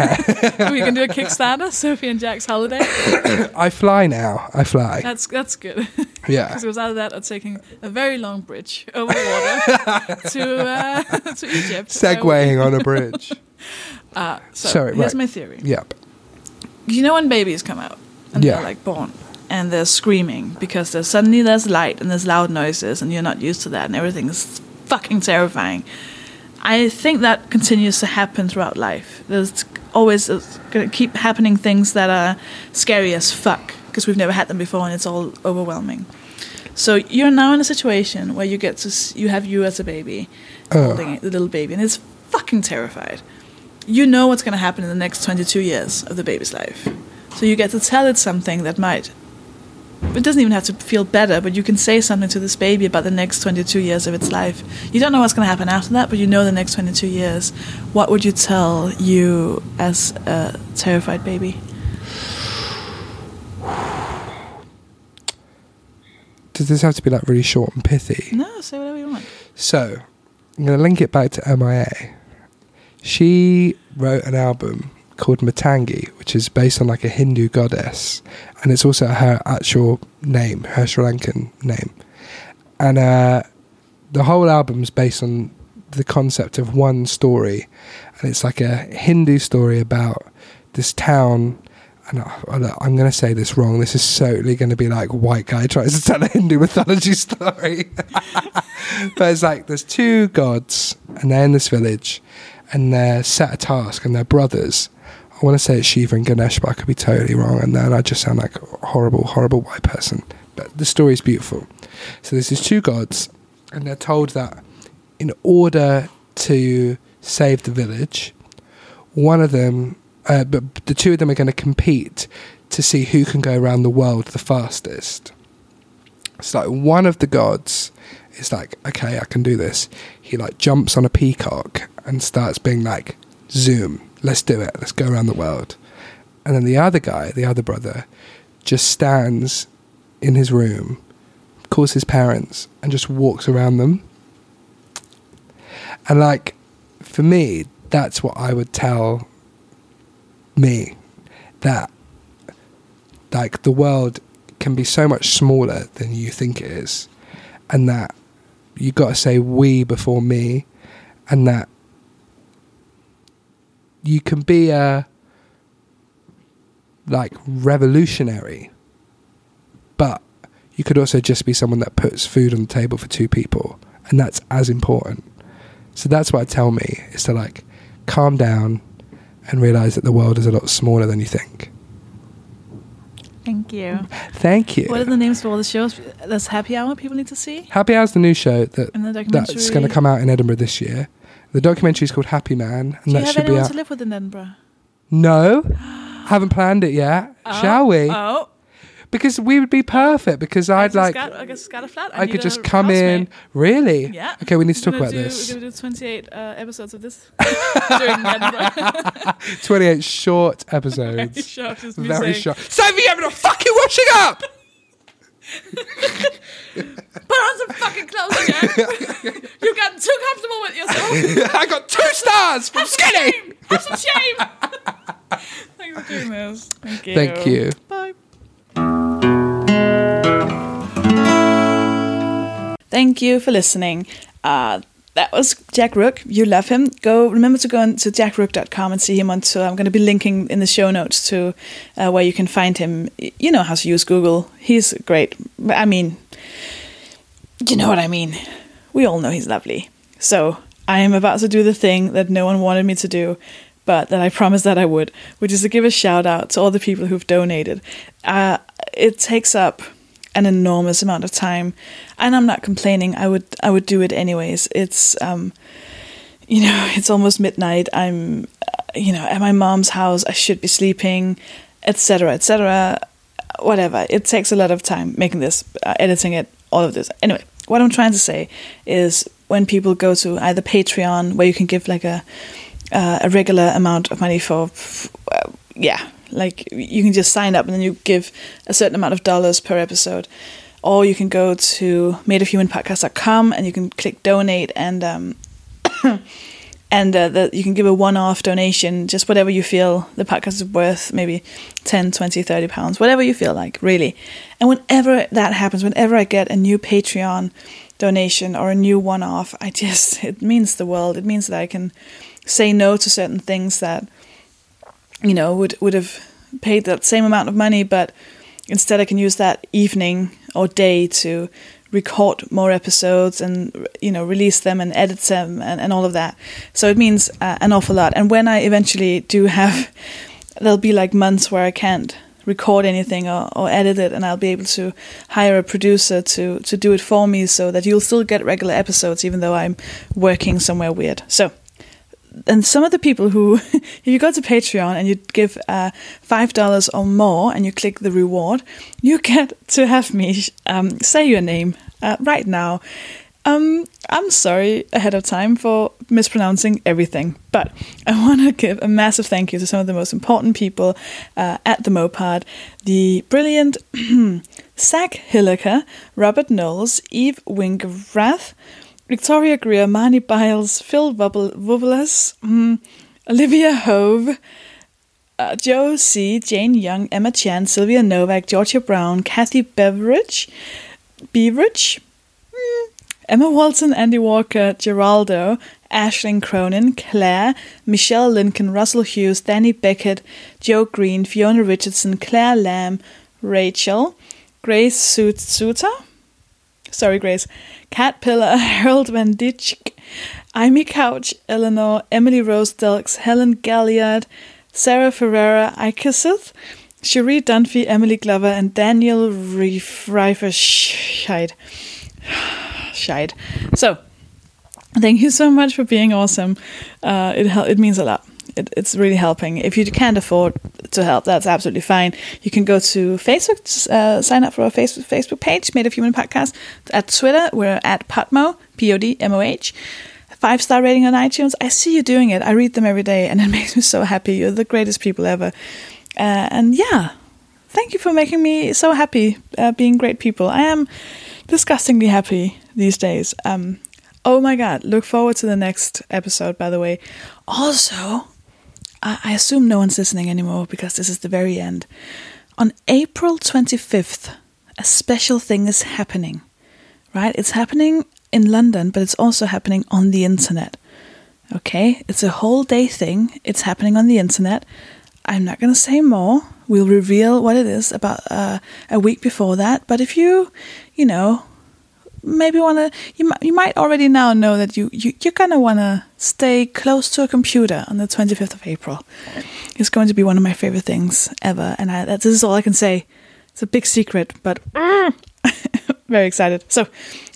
(laughs) we can do a Kickstarter, Sofie and Jack's holiday. (coughs) I fly now. I fly. That's that's good. (laughs) yeah. Because without that, I'm taking a very long bridge over water to uh, to Egypt. Segwaying on a bridge. Uh, so Sorry, here's right. my theory. Yep. You know when babies come out and Yeah. they're like born and they're screaming because there's suddenly there's light and there's loud noises and you're not used to that and everything is fucking terrifying. I think that continues to happen throughout life. There's always going to keep happening things that are scary as fuck because we've never had them before and it's all overwhelming. So you're now in a situation where you get to you have you as a baby Oh. holding it, the little baby and it's fucking terrified. You know what's going to happen in the next 22 years of the baby's life. So you get to tell it something that might it doesn't even have to feel better, but you can say something to this baby about the next 22 years of its life. You don't know what's going to happen after that, but you know the next 22 years. What would you tell you as a terrified baby? Does this have to be like really short and pithy? No, say whatever you want. So, I'm going to link it back to MIA. She wrote an album called Matangi, which is based on like a Hindu goddess, and it's also her actual name, her Sri Lankan name. And uh, the whole album's based on the concept of one story, and it's like a Hindu story about this town. And I, I'm going to say this wrong. This is totally going to be like white guy tries to tell a Hindu mythology (laughs) story. (laughs) but it's like there's two gods and they're in this village and they're set a task and they're brothers. I want to say it's Shiva and Ganesh, but I could be totally wrong. And then I just sound like a horrible, horrible white person. But the story is beautiful. So there's these two gods and they're told that in order to save the village, one of them, uh, but the two of them are going to compete to see who can go around the world the fastest. It's like one of the gods is like, okay, I can do this. He like jumps on a peacock and starts being like, zoom, let's do it, let's go around the world. And then the other guy, the other brother, just stands in his room, calls his parents, and just walks around them. And like, for me, that's what I would tell me that like the world can be so much smaller than you think it is and that you got to say we before me and that you can be a like revolutionary, but you could also just be someone that puts food on the table for two people, and that's as important. So that's what I tell me is to like calm down and realize that the world is a lot smaller than you think. Thank you. Thank you. What are the names for all the shows? That's Happy Hour people need to see? Happy Hour's the new show that that's going to come out in Edinburgh this year. The documentary is called Happy Man, and Do you that have should be anyone out. to live with in Edinburgh? No, haven't planned it yet. Shall we? Oh, Because we would be perfect. Because I'd like, I got a flat. I need could a just come in. housemate. Really? Yeah. Okay, we need to We're talk gonna about do, this. We're going to do 28 uh, episodes of this (laughs) during Edinburgh. (laughs) Twenty-eight short Very episodes. short, just me Very short. Save me having a fucking washing up. (laughs) Put on some fucking clothes, again. (laughs) You've gotten too comfortable with yourself. I got two stars from Skinny. Shame. Have some shame. (laughs) Thanks for doing this. Thank you. Thank you. Bye. Thank you for listening. Uh, that was Jack Rooke. You love him. Go remember to go on to jackrooke.com and see him on tour. I'm going to be linking in the show notes to uh, where you can find him. You know how to use Google. He's great. I mean, you know what I mean. We all know he's lovely. So I am about to do the thing that no one wanted me to do, but that I promised that I would, which is to give a shout out to all the people who've donated. Uh, it takes up an enormous amount of time, and I'm not complaining. I would I would do it anyways. It's um, you know, (laughs) it's almost midnight. I'm, uh, you know, at my mom's house. I should be sleeping, etc., etc. Whatever. It takes a lot of time making this, uh, editing it, all of this. Anyway, what I'm trying to say is when people go to either Patreon, where you can give like a uh, a regular amount of money for, uh, yeah, like you can just sign up and then you give a certain amount of dollars per episode. Or you can go to madeofhumanpodcast.com and you can click donate and um, (coughs) and uh, you can give a one-off donation just whatever you feel the podcast is worth maybe 10 20 30 pounds whatever you feel like really and whenever that happens whenever i get a new patreon donation or a new one-off i just (laughs) it means the world it means that i can say no to certain things that you know would would have paid that same amount of money but instead i can use that evening or day to record more episodes and you know release them and edit them and, and all of that. So it means uh, an awful lot. And when i eventually do have (laughs) there'll be like months where i can't record anything or, or edit it and i'll be able to hire a producer to to do it for me so that you'll still get regular episodes even though i'm working somewhere weird. So and some of the people who, (laughs) if you go to Patreon and you give uh, five dollars or more and you click the reward, you get to have me um, say your name uh, right now. Um, I'm sorry ahead of time for mispronouncing everything, but I (laughs) want to give a massive thank you to some of the most important people uh, at the Mopad. The brilliant (clears throat) Zach Hilliker, Robert Knowles, Eve Wingrath, Victoria Greer, Marnie Biles, Phil Wubbelas, mm, Olivia Hove, uh, Joe C., Jane Young, Emma Chan, Sylvia Novak, Georgia Brown, Kathy Beveridge, Beveridge, mm, Emma Walton, Andy Walker, Geraldo, Ashling Cronin, Claire, Michelle Lincoln, Russell Hughes, Danny Beckett, Joe Green, Fiona Richardson, Claire Lamb, Rachel, Grace Sut- Suter, sorry Grace, Cat Pillar, (laughs) Harold Van Ditch, Amy Couch, Eleanor, Emily Rose Delks, Helen Galliard, Sarah Ferreira Ikesith, Cherie Dunphy, Emily Glover, and Daniel Reiferscheid. (sighs) Scheid. So, thank you so much for being awesome. Uh, it it means a lot. It, it's really helping. If you can't afford to help, that's absolutely fine. You can go to Facebook, uh, sign up for our Facebook Facebook page, Made of Human Podcast. At Twitter, we're at Podmoh, P O D M O H. Five star rating on iTunes. I see you doing it. I read them every day, and it (laughs) makes me so happy. You're the greatest people ever. Uh, and yeah, thank you for making me so happy, uh, being great people. I am disgustingly happy these days. Um, oh my god, look forward to the next episode, by the way. Also, I, assume no one's listening anymore because this is the very end. On April 25th, a special thing is happening, right? It's happening in London, but it's also happening on the internet. Okay? It's a whole day thing. It's happening on the internet. I'm not going to say more. we'll reveal what it is about uh, a week before that. But if you, you know, maybe want to, you might, you might already now know that you you you're gonna want to stay close to a computer on the 25th of April. It's going to be one of my favorite things ever, and I, that, this is all I can say. It's a big secret, but mm. (laughs) very excited. So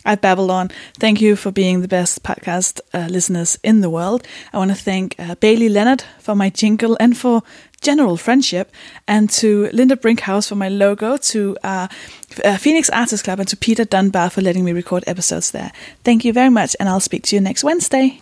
I've babble on. Thank you for being the best podcast uh, listeners in the world. I want to thank uh, Bailey Lenart for my jingle and for general friendship, and to Linda Brinkhaus for my logo, to uh, uh Phoenix Artists Club, and to Peter Dunbar for letting me record episodes there. Thank you very much, and I'll speak to you next Wednesday.